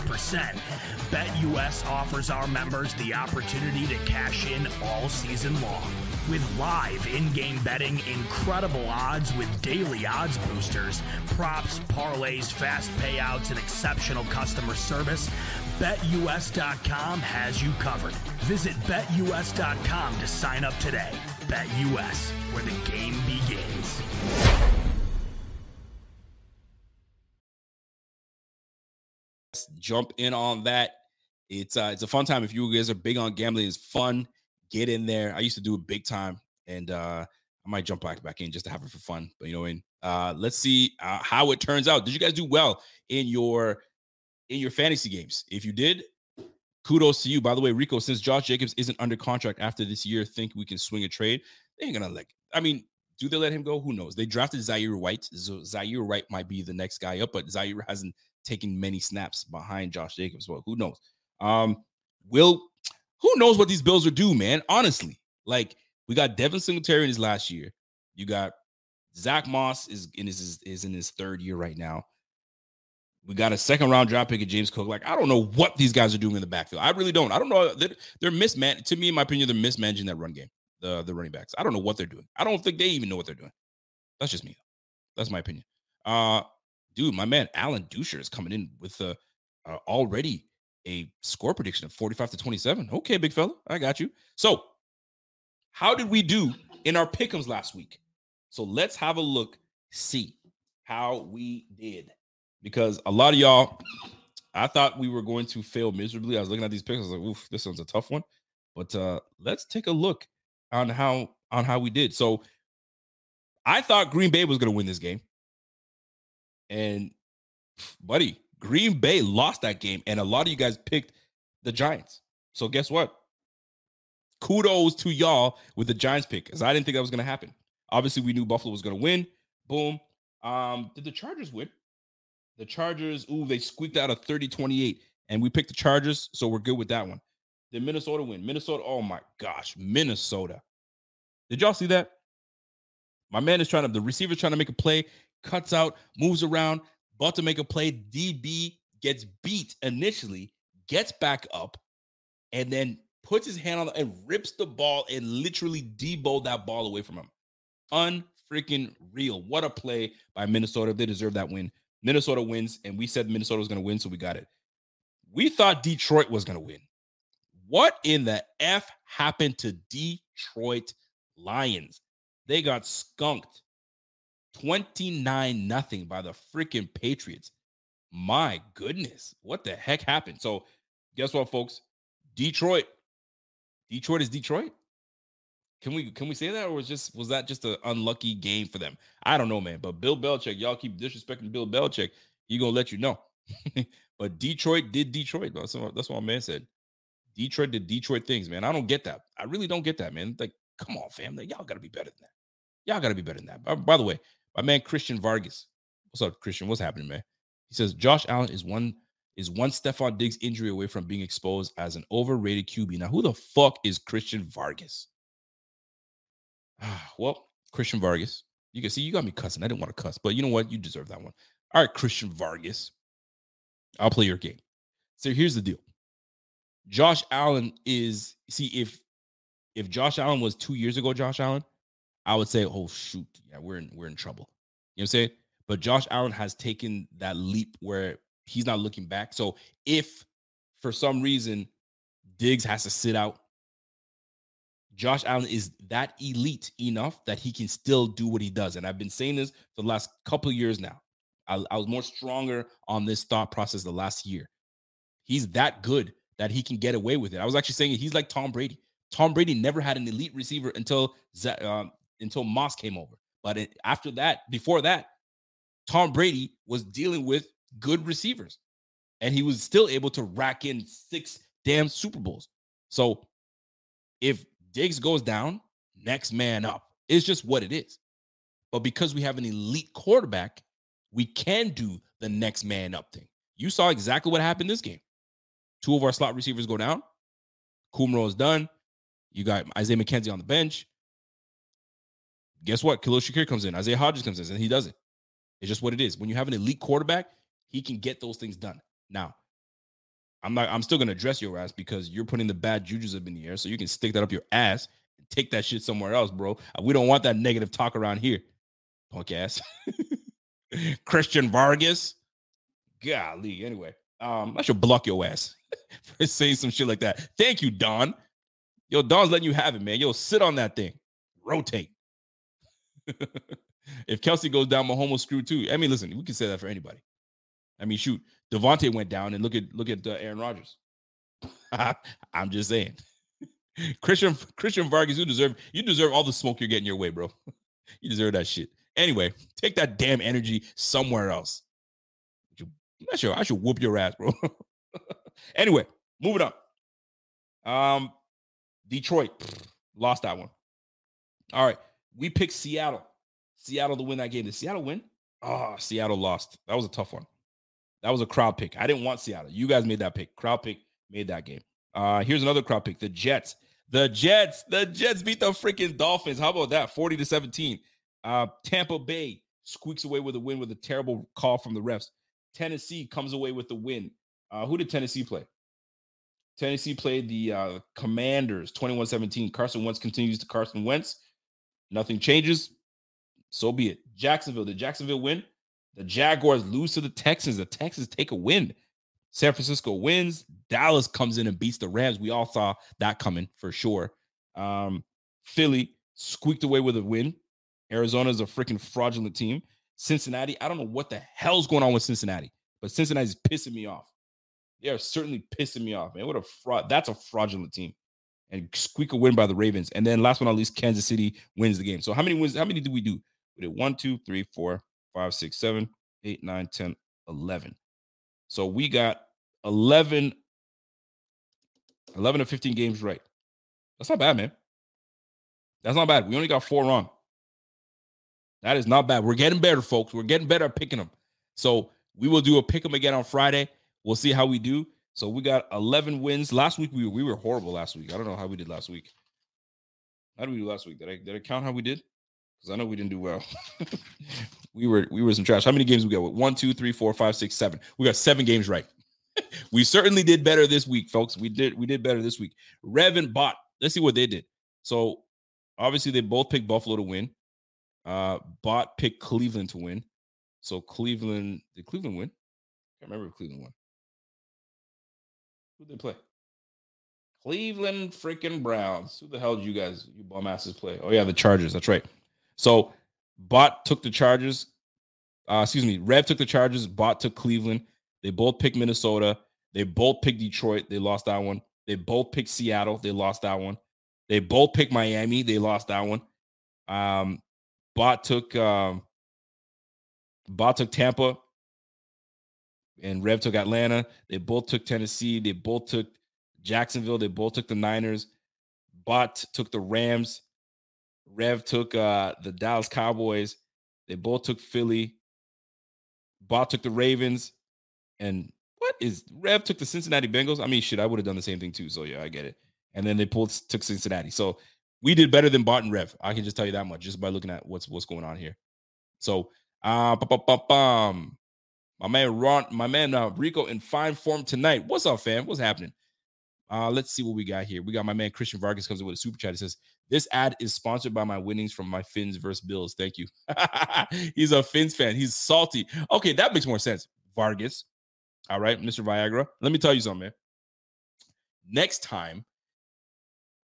BetUS offers our members the opportunity to cash in all season long. With live in-game betting, incredible odds with daily odds boosters, props, parlays, fast payouts, and exceptional customer service, BetUS.com has you covered. Visit BetUS.com to sign up today. BetUS, where the game begins. jump in on that. It's uh, it's a fun time. If you guys are big on gambling, it's fun. Get in there. I used to do it big time, and uh, I might jump back back in just to have it for fun. But you know, in uh, let's see uh, how it turns out. Did you guys do well in your in your fantasy games? If you did, kudos to you. By the way, Rico, since Josh Jacobs isn't under contract after this year, think we can swing a trade? They ain't gonna like. I mean, do they let him go? Who knows? They drafted Zamir White. So Zamir White might be the next guy up, but Zamir hasn't taken many snaps behind Josh Jacobs. Well, who knows? Um, will who knows what these Bills are due, man? Honestly, like we got Devin Singletary in his last year. You got Zach Moss is in his is in his third year right now. We got a second round draft pick of James Cook. Like I don't know what these guys are doing in the backfield. I really don't. I don't know. They're, they're misman. To me, in my opinion, they're mismanaging that run game. The the running backs. I don't know what they're doing. I don't think they even know what they're doing. That's just me. That's my opinion. Uh, dude, my man Alan Dusher is coming in with uh, uh already a score prediction of 45 to 27. Okay, big fella, I got you. So, how did we do in our pickums last week? So let's have a look, see how we did. Because a lot of y'all, I thought we were going to fail miserably. I was looking at these was like, oof, this one's a tough one. But uh let's take a look on how on how we did. So I thought Green Bay was gonna win this game. And buddy, Green Bay lost that game, and a lot of you guys picked the Giants. So guess what? Kudos to y'all with the Giants pick, because I didn't think that was going to happen. Obviously, we knew Buffalo was going to win. Boom. Um, did the Chargers win? The Chargers, ooh, they squeaked out a 30-28, and we picked the Chargers, so we're good with that one. Did Minnesota win? Minnesota, oh my gosh, Minnesota. Did y'all see that? My man is trying to, the receiver's trying to make a play, cuts out, moves around, about to make a play. DB gets beat initially, gets back up, and then puts his hand on and rips the ball and literally debowed that ball away from him. Unfreaking real. What a play by Minnesota. They deserve that win. Minnesota wins, and we said Minnesota was going to win, so we got it. We thought Detroit was going to win. What in the F happened to Detroit Lions? They got skunked 29 nothing by the freaking Patriots. My goodness, what the heck happened? So, guess what, folks? Detroit. Detroit is Detroit. Can we can we say that, or was just was that just an unlucky game for them? I don't know, man. But Bill Belichick, y'all keep disrespecting Bill Belichick. He gonna let you know. (laughs) but Detroit did Detroit. That's what, that's what my man said. Detroit did Detroit things, man. I don't get that. I really don't get that, man. Like, come on, family. Y'all gotta be better than that. Y'all gotta be better than that. By, by the way, my man Christian Vargas. What's up, Christian? What's happening, man? He says Josh Allen is one is one Stefon Diggs injury away from being exposed as an overrated QB. Now, who the fuck is Christian Vargas? (sighs) well, Christian Vargas. You can see you got me cussing. I didn't want to cuss, but you know what? You deserve that one. All right, Christian Vargas. I'll play your game. So here's the deal. Josh Allen is see if if Josh Allen was two years ago, Josh Allen, I would say, oh shoot, yeah, we're in we're in trouble. You know what I'm saying? But Josh Allen has taken that leap where he's not looking back. So if for some reason Diggs has to sit out, Josh Allen is that elite enough that he can still do what he does. And I've been saying this for the last couple years now. I, I was more stronger on this thought process the last year. He's that good that he can get away with it. I was actually saying he's like Tom Brady. Tom Brady never had an elite receiver until um, until Moss came over. But it, after that, before that, Tom Brady was dealing with good receivers, and he was still able to rack in six damn Super Bowls. So if Diggs goes down, next man up. It's just what it is. But because we have an elite quarterback, we can do the next man up thing. You saw exactly what happened this game. Two of our slot receivers go down. Kumerow is done. You got Isaiah McKenzie on the bench. Guess what? Khalil Shakir comes in. Isaiah Hodgins comes in, and he does it. It's just what it is. When you have an elite quarterback, he can get those things done. Now, I'm not. I'm still gonna address your ass because you're putting the bad jujus up in the air, so you can stick that up your ass and take that shit somewhere else, bro. We don't want that negative talk around here, punk ass. (laughs) Christian Vargas, golly. Anyway, um, I should block your ass (laughs) for saying some shit like that. Thank you, Don. Yo, Don's letting you have it, man. Yo, sit on that thing, rotate. (laughs) if Kelce goes down, Mahomes will screw too. I mean, listen, we can say that for anybody. I mean, shoot, Davante went down, and look at look at uh, Aaron Rodgers. (laughs) I'm just saying, (laughs) Christian Christian Vargas, you deserve you deserve all the smoke you're getting your way, bro. you deserve that shit. Anyway, take that damn energy somewhere else. I'm not sure. I should whoop your ass, bro. anyway, moving on. Um, Detroit (sniffs) lost that one. All right, we picked Seattle. Seattle to win that game. Did Seattle win? Oh, Seattle lost. That was a tough one. That was a crowd pick. I didn't want Seattle. You guys made that pick. Crowd pick made that game. Uh, here's another crowd pick. The Jets. The Jets. The Jets beat the freaking Dolphins. How about that? 40 to 17. Uh, Tampa Bay squeaks away with a win with a terrible call from the refs. Tennessee comes away with the win. Uh, who did Tennessee play? Tennessee played the uh, Commanders 21 17. Carson Wentz continues to Carson Wentz. Nothing changes. So be it. Jacksonville. Did Jacksonville win? The Jaguars lose to the Texans. The Texans take a win. San Francisco wins. Dallas comes in and beats the Rams. We all saw that coming for sure. Um, Philly squeaked away with a win. Arizona's a freaking fraudulent team. Cincinnati, I don't know what the hell's going on with Cincinnati, but Cincinnati's pissing me off. They are certainly pissing me off, man. What a fraud. That's a fraudulent team. And squeak a win by the Ravens. And then last but not least, Kansas City wins the game. So how many wins? How many did we do? We did one, two, three, four, five, six, seven, eight, nine, 10, 11. So we got 11, 11 to 15 games right. That's not bad, man. That's not bad. We only got four wrong. That is not bad. We're getting better, folks. We're getting better at picking them. So we will do a pick them again on Friday. We'll see how we do. So we got 11 wins. Last week we we were horrible last week. I don't know how we did last week. How did we do last week? Did I did I count how we did? Because I know we didn't do well. (laughs) we were we were some trash. How many games we got? One, two, three, four, five, six, seven. We got seven games right. (laughs) we certainly did better this week, folks. We did we did better this week. Rev and Bot. Let's see what they did. So obviously they both picked Buffalo to win. Uh Bot picked Cleveland to win. So Cleveland did Cleveland win? I remember Cleveland won. Who they play? Cleveland freaking Browns. Who the hell did you guys, you bum asses, play? Oh yeah, the Chargers. That's right. So Bot took the Chargers. Uh, excuse me. Rev took the Chargers. Bot took Cleveland. They both picked Minnesota. They both picked Detroit. They lost that one. They both picked Seattle. They lost that one. They both picked Miami. They lost that one. Um, Bot took um, Bot took Tampa, and Rev took Atlanta. They both took Tennessee. They both took Jacksonville. They both took the Niners. Bot took the Rams. Rev took uh, the Dallas Cowboys. They both took Philly. Bot took the Ravens. And what is Rev took the Cincinnati Bengals? I mean, shit, I would have done the same thing too. So yeah, I get it. And then they pulled took Cincinnati. So we did better than Bot and Rev. I can just tell you that much just by looking at what's what's going on here. So uh bum, my man Ron, my man uh, Rico in fine form tonight. What's up, fam? What's happening? Uh, let's see what we got here. We got my man Christian Vargas comes in with a super chat. He says, This ad is sponsored by my winnings from my Fins versus Bills. Thank you. (laughs) He's a Fins fan. He's salty. Okay, that makes more sense. Vargas. All right, Mr. Viagra. Let me tell you something, man. Next time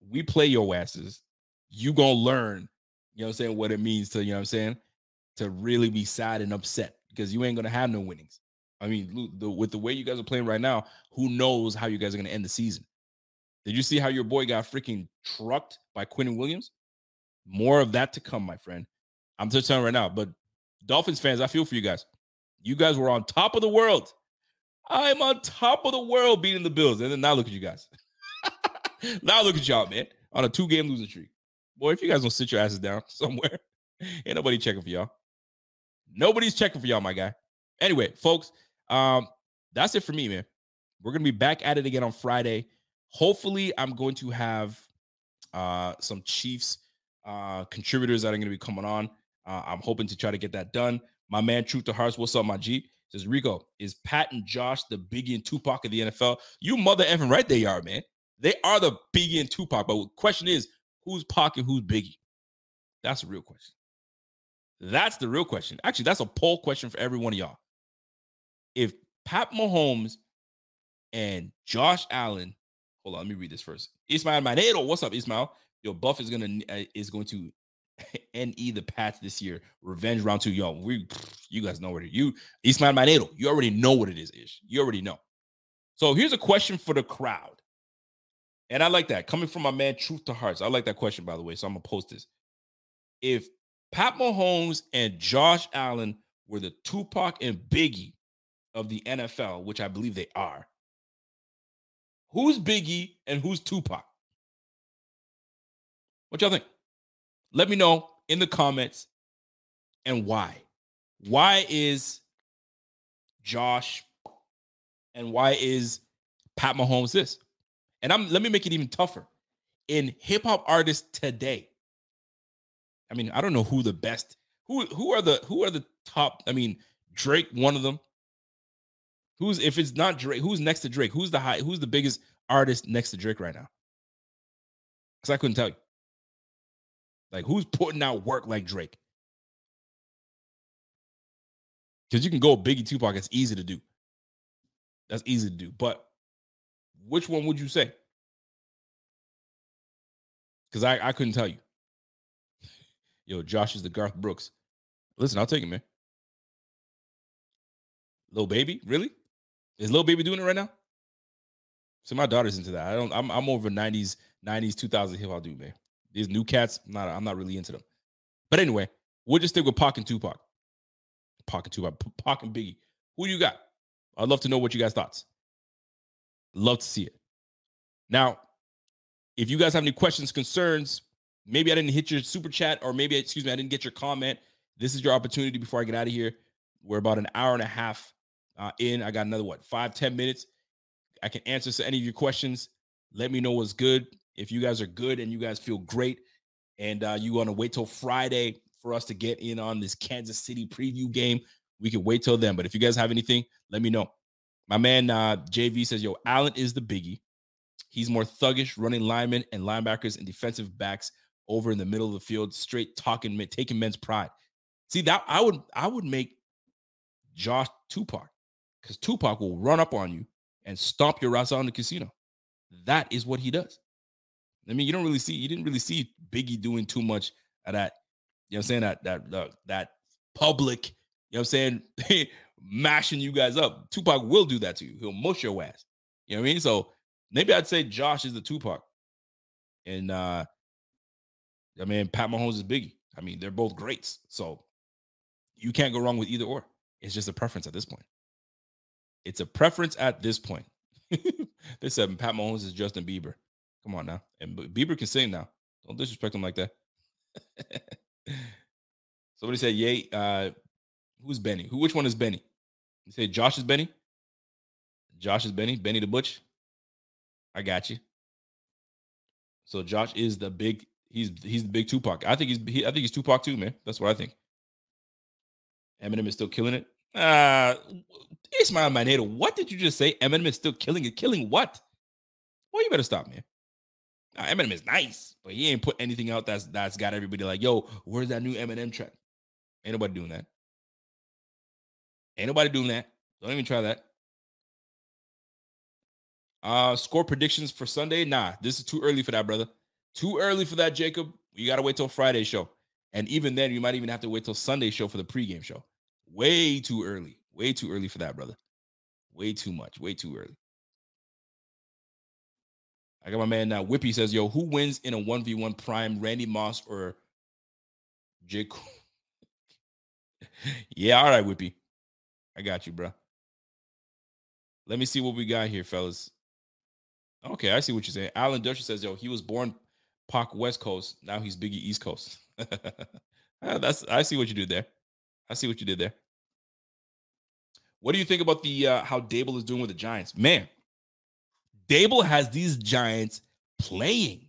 we play your asses, you gonna learn, you know what I'm saying, what it means to, you know what I'm saying, to really be sad and upset because you ain't gonna have no winnings. I mean, the, with the way you guys are playing right now, who knows how you guys are gonna end the season? Did you see how your boy got freaking trucked by Quinnen Williams? More of that to come, my friend. I'm just telling right now. But Dolphins fans, I feel for you guys. You guys were on top of the world. I'm on top of the world beating the Bills. And then now look at you guys. (laughs) now look at y'all, man. On a two-game losing streak. Boy, if you guys don't sit your asses down (laughs) somewhere, (laughs) ain't nobody checking for y'all. Nobody's checking for y'all, my guy. Anyway, folks, um, that's it for me, man. We're gonna be back at it again on Friday. Hopefully, I'm going to have uh, some Chiefs uh, contributors that are to be coming on. Uh, I'm hoping to try to get that done. My man, Truth to Hearts, what's up, my G? Says Rico, is Pat and Josh the Biggie and Tupac of the NFL? You mother effing right they are, man. They are the Biggie and Tupac. But the question is, who's Pac and who's Biggie? That's a real question. That's the real question. Actually, that's a poll question for every one of y'all. If Pat Mahomes and Josh Allen Hold on, let me read this first. Ismail Manero, what's up, Ismail? Your buff is gonna uh, is going to (laughs) NE the Pats this year. Revenge round two, y'all. we you guys know what it you Ismail Manero. You already know what it is, Ish. You already know. So here's a question for the crowd. And I like that. Coming from my man Truth to Hearts. I like that question, by the way. So I'm gonna post this. If Pat Mahomes and Josh Allen were the Tupac and Biggie of the NFL, which I believe they are, Who's Biggie and who's Tupac? What y'all think? Let me know in the comments and why. Why is Josh and why is Pat Mahomes this? And I'm let me make it even tougher. In hip hop artists today, I mean, I don't know who the best who who are the who are the top. I mean, Drake, one of them. Who's if it's not Drake? Who's next to Drake? Who's the high? Who's the biggest artist next to Drake right now? Because I couldn't tell you. Like who's putting out work like Drake? Because you can go Biggie Tupac. It's easy to do. That's easy to do. But which one would you say? Because I, I couldn't tell you. Yo, Josh is the Garth Brooks. Listen, I'll take it, man. Lil Baby, really? Is Lil Baby doing it right now? So my daughter's into that. I don't. I'm I'm over '90s, '90s, 2000 hip hop dude, man. These new cats, I'm not. I'm not really into them. But anyway, we'll just stick with Pac and Tupac. Pac and Tupac, Pac and Biggie. Who you got? I'd love to know what you guys' thoughts. Love to see it. Now, if you guys have any questions, concerns, maybe I didn't hit your super chat, or maybe excuse me, I didn't get your comment. This is your opportunity before I get out of here. We're about an hour and a half uh, in. I got another what five, ten minutes. I can answer to any of your questions. Let me know what's good. If you guys are good and you guys feel great, and uh, you want to wait till Friday for us to get in on this Kansas City preview game, we can wait till then. But if you guys have anything, let me know. My man uh, JV says, "Yo, Allen is the biggie. He's more thuggish, running linemen and linebackers and defensive backs over in the middle of the field, straight talking, taking men's pride. See that I would I would make Josh Tupac because Tupac will run up on you and stomp your ass out in the casino. That is what he does. I mean, you don't really see, you didn't really see Biggie doing too much of that, You know what I'm saying? That that that, that public, you know what I'm saying, (laughs) mashing you guys up. Tupac will do that to you. He'll mush your ass. You know what I mean? So maybe I'd say Josh is the Tupac. And uh I mean Pat Mahomes is Biggie. I mean, they're both greats. So you can't go wrong with either or. It's just a preference at this point. It's a preference at this point. (laughs) they said Pat Mahomes is Justin Bieber. Come on now. And Bieber can sing now. Don't disrespect him like that. (laughs) Somebody said, Yay. Uh, who's Benny? Who which one is Benny? You say Josh is Benny? Josh is Benny, Benny the Butch. I got you. So Josh is the big, he's he's the big Tupac. I think he's he, I think he's Tupac too, man. That's what I think. Eminem is still killing it. Uh Ismail Manado, what did you just say? Eminem is still killing it. Killing what? Well, you better stop, man. Now, Eminem is nice, but he ain't put anything out that's that's got everybody like, yo, where's that new Eminem track? Ain't nobody doing that. Ain't nobody doing that. Don't even try that. Uh score predictions for Sunday. Nah, this is too early for that, brother. Too early for that, Jacob. You gotta wait till Friday show. And even then, you might even have to wait till Sunday show for the pregame show. Way too early. Way too early for that, brother. Way too much. Way too early. I got my man now. Whippy says, "Yo, who wins in a one v one prime? Randy Moss or Jake?" (laughs) yeah, all right, Whippy. I got you, bro. Let me see what we got here, fellas. Okay, I see what you're saying. Alan Dutcher says, "Yo, he was born Pac West Coast. Now he's Biggie East Coast." (laughs) That's I see what you did there. I see what you did there. What do you think about the uh, how Daboll is doing with the Giants? Man, Daboll has these Giants playing.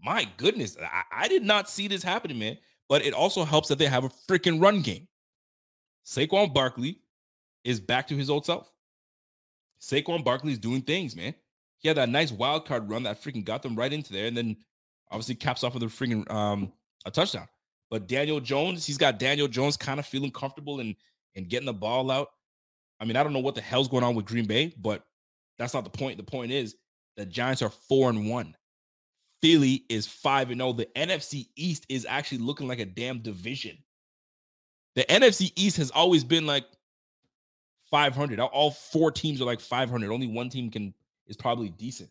My goodness, I, I did not see this happening, man. But it also helps that they have a freaking run game. Saquon Barkley is back to his old self. Saquon Barkley is doing things, man. He had that nice wild card run that freaking got them right into there, and then obviously caps off with a freaking um a touchdown. But Daniel Jones, he's got Daniel Jones kind of feeling comfortable and and getting the ball out. I mean, I don't know what the hell's going on with Green Bay, but that's not the point. The point is the Giants are four and one. Philly is five and zero. The NFC East is actually looking like a damn division. The NFC East has always been like 500. All four teams are like 500. Only one team can is probably decent.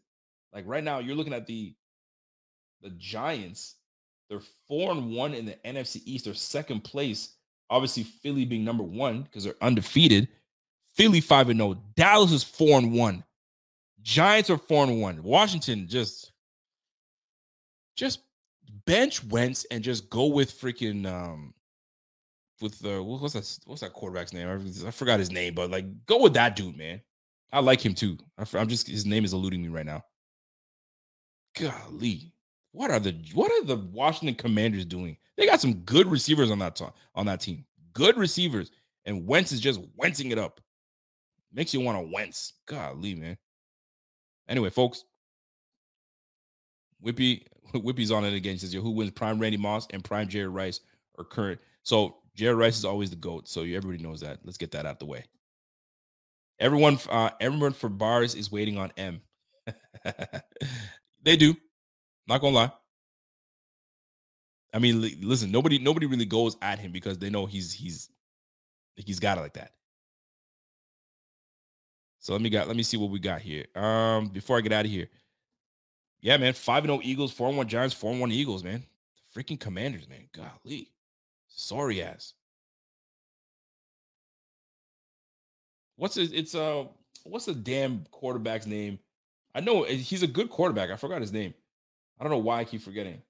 Like right now, you're looking at the the Giants. They're four and one in the NFC East. They're second place. Obviously, Philly being number one because they're undefeated. Philly 5 and 0. Dallas is 4 and 1. Giants are 4 and 1. Washington just just bench Wentz and just go with freaking um with the what's that what's that quarterback's name? I, I forgot his name, but like go with that dude, man. I like him too. I, I'm just his name is eluding me right now. Golly, what are the what are the Washington Commanders doing? They got some good receivers on that on that team. Good receivers, and Wentz is just wentzing it up. Makes you want to wince. Golly, man. Anyway, folks. Whippy, (laughs) Whippy's on it again. He says, Yo, who wins prime Randy Moss and prime Jerry Rice or current? So Jerry Rice is always the GOAT. So everybody knows that. Let's get that out the way. Everyone, uh, everyone for bars is waiting on M. (laughs) they do. Not gonna lie. I mean, listen, nobody, nobody really goes at him because they know he's he's he's got it like that. So let me got let me see what we got here. Um, before I get out of here. Yeah, man. 5 and 0 Eagles, 4 and 1 Giants, 4 and 1 Eagles, man. The freaking commanders, man. Golly. Sorry ass. What's his it's uh what's the damn quarterback's name? I know eh, he's a good quarterback. I forgot his name. I don't know why I keep forgetting.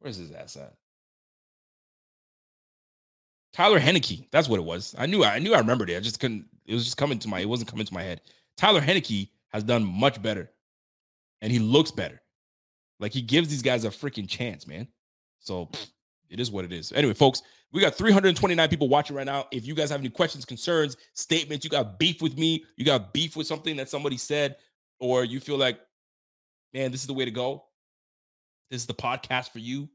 Where's his ass at? Tyler Heinicke. That's what it was. I knew I knew I remembered it. I just couldn't it was just coming to my, it wasn't coming to my head. Tyler Heinicke has done much better, and he looks better. Like he gives these guys a freaking chance, man. So it is what it is. Anyway, folks, we got 329 people watching right now. If you guys have any questions, concerns, statements, you got beef with me, you got beef with something that somebody said, or you feel like, man, this is the way to go. This is the podcast for you,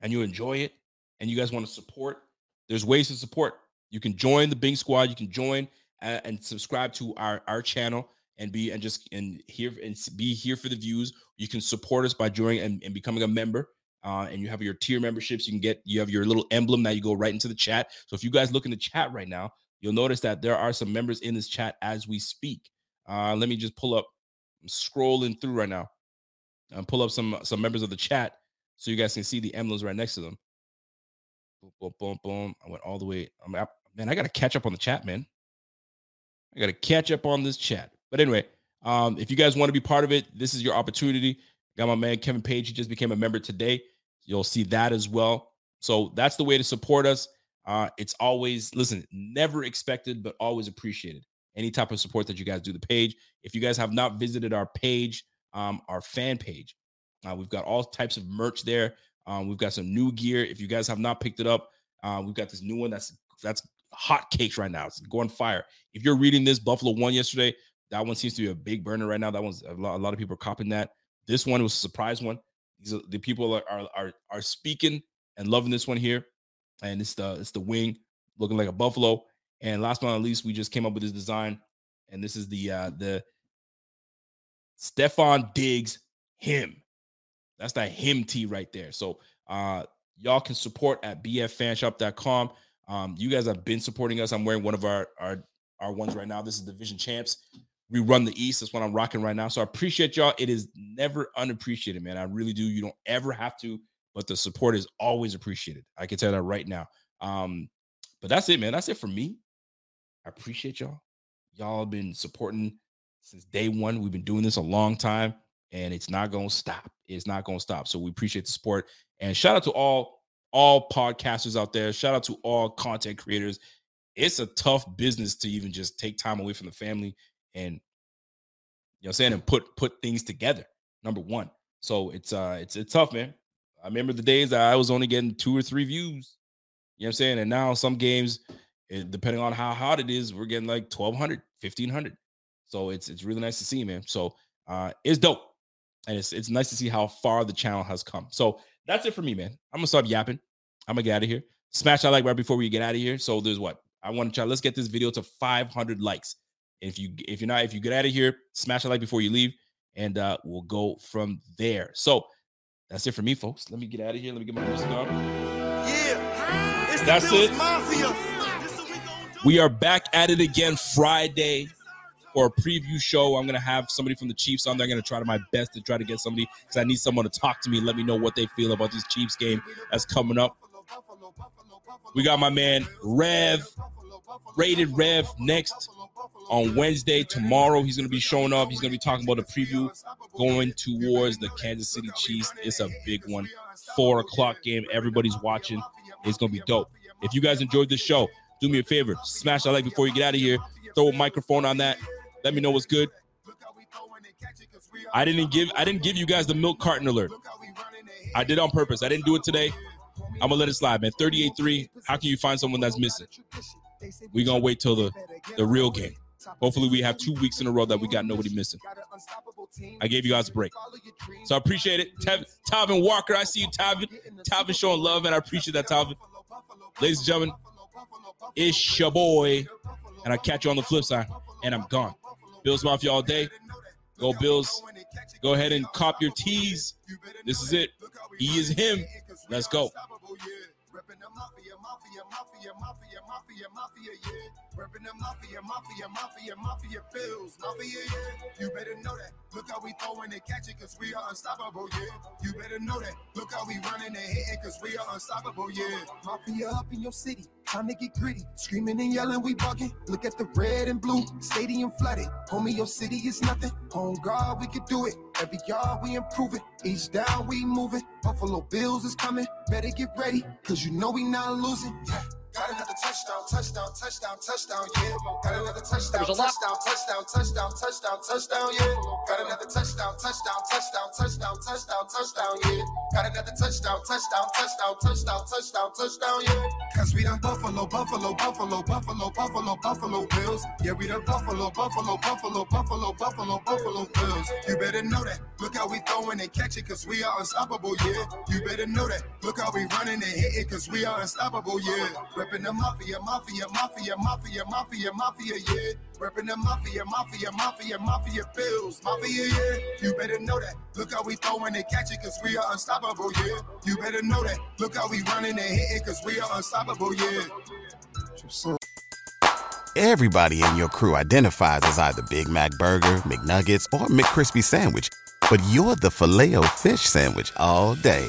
and you enjoy it, and you guys want to support. There's ways to support. You can join the Bing Squad. You can join and subscribe to our our channel and be and just and here and be here for the views. You can support us by joining and, and becoming a member. uh, and you have your tier memberships, you can get you have your little emblem that you go right into the chat. So if you guys look in the chat right now, you'll notice that there are some members in this chat as we speak. Uh, let me just pull up, I'm scrolling through right now, and pull up some some members of the chat so you guys can see the emblems right next to them. Boom, boom, boom, boom. I went all the way. I'm man. I got to catch up on the chat, man. I got to catch up on this chat. But anyway, um, if you guys want to be part of it, this is your opportunity. Got my man Kevin Page. He just became a member today. You'll see that as well. So that's the way to support us. Uh, it's always, listen, never expected, but always appreciated. Any type of support that you guys do the page. If you guys have not visited our page, um, our fan page, uh, we've got all types of merch there. Um, we've got some new gear. If you guys have not picked it up, uh, we've got this new one that's that's hot cakes right now. It's going fire. If you're reading this, Buffalo won yesterday. That one seems to be a big burner right now. That one's a lot, a lot of people are copying that. This one was a surprise one. These are the people are, are are are speaking and loving this one here, and it's the it's the wing looking like a buffalo. And last but not least, we just came up with this design, and this is the uh the Stefon Diggs him. That's that him tee right there. So uh y'all can support at bffanshop.com. Um, you guys have been supporting us. I'm wearing one of our our our ones right now. This is Division Champs. We run the East. That's what I'm rocking right now. So I appreciate y'all. It is never unappreciated, man. I really do. You don't ever have to, but the support is always appreciated. I can tell that right now. Um, but that's it, man. That's it for me. I appreciate y'all. Y'all been supporting since day one. We've been doing this a long time, and it's not gonna stop. It's not gonna stop. So we appreciate the support. And shout out to all all podcasters out there. Shout out to all content creators. It's a tough business to even just take time away from the family and you know I'm saying and put put things together. Number one. So it's uh it's it's tough, man. I remember the days I was only getting two or three views. You know what I'm saying? And now some games, eh, depending on how hot it is, we're getting like 1200, 1500. So it's it's really nice to see, man. So uh it's dope. And it's it's nice to see how far the channel has come. So that's it for me, man. I'm gonna stop yapping. I'm gonna get out of here. Smash that like right before we get out of here. So there's what I want to try. Let's get this video to 500 likes. If you if you're not if you get out of here, smash a like before you leave, and uh, we'll go from there. So that's it for me, folks. Let me get out of here. Let me get my music on. Yeah, that's it. Mafia. We are back at it again Friday for a preview show. I'm gonna have somebody from the Chiefs on there. I'm gonna try to my best to try to get somebody because I need someone to talk to me let me know what they feel about this Chiefs game that's coming up. We got my man Rev, rated Rev next on Wednesday. Tomorrow, he's to be showing up. He's to be talking about the preview going towards the Kansas City Chiefs. It's a big one. Four o'clock game. Everybody's watching. It's to be dope. If you guys enjoyed the show, do me a favor. Smash that like before you get out of here. Throw a microphone on that. Let me know what's good. I didn't give I didn't give you guys the milk carton alert. I did on purpose. I didn't do it today. I'm gonna let it slide, man. 38-3. How can you find someone that's missing? we gonna wait till the the real game. Hopefully, we have two weeks in a row that we got nobody missing. I gave you guys a break. So I appreciate it. Tav- Talvin Walker, I see you, Talvin. Talvin showing love, and I appreciate that, Talvin. Ladies and gentlemen, it's your boy. And I catch you on the flip side, and I'm gone. Bills Mafia all day. Go Bills. Go ahead and cop your tees. This is it. He is him. Let's go mafia, mafia, yeah. Reppin' the mafia, mafia, mafia, mafia bills, mafia, yeah. You better know that. Look how we throwin' and catch it, cause we are unstoppable, yeah. You better know that. Look how we running and hitting, cause we are unstoppable, yeah. Mafia up in your city, time to get gritty. Screaming and yelling, we bugging. Look at the red and blue, stadium flooded. Homie, your city is nothing. Home guard, we can do it. Every yard we improving. Each down we moving. Buffalo Bills is coming. Better get ready, cause you know we not losing. Got another touchdown, touchdown, touchdown, touchdown, yeah. Got another touchdown, touchdown, touchdown, touchdown, touchdown, touchdown, yeah. Got another touchdown, touchdown, touchdown, touchdown, touchdown, touchdown, yeah. Got another touchdown, touchdown, touchdown, touchdown, touchdown, touchdown, yeah. Cause we done Buffalo, Buffalo, Buffalo, Buffalo, Buffalo, Buffalo Bills. Yeah, we done Buffalo, Buffalo, Buffalo, Buffalo, Buffalo, Buffalo Bills. You better know that. Look how we throwing and catch it, cause we are unstoppable, yeah. You better know that. Look how we running and hitting, cause we are unstoppable, yeah Reppin' the mafia, mafia, mafia, mafia, mafia, mafia, yeah. Reppin' the mafia, mafia, mafia, mafia bills, mafia, yeah. You better know that. Look how we throwin' and catch it, cause we are unstoppable, yeah. You better know that. Look how we running and hitting, cause we are unstoppable, yeah. Everybody in your crew identifies as either Big Mac Burger, McNuggets, or McCrispy Sandwich. But you're the Filet-O-Fish Sandwich all day.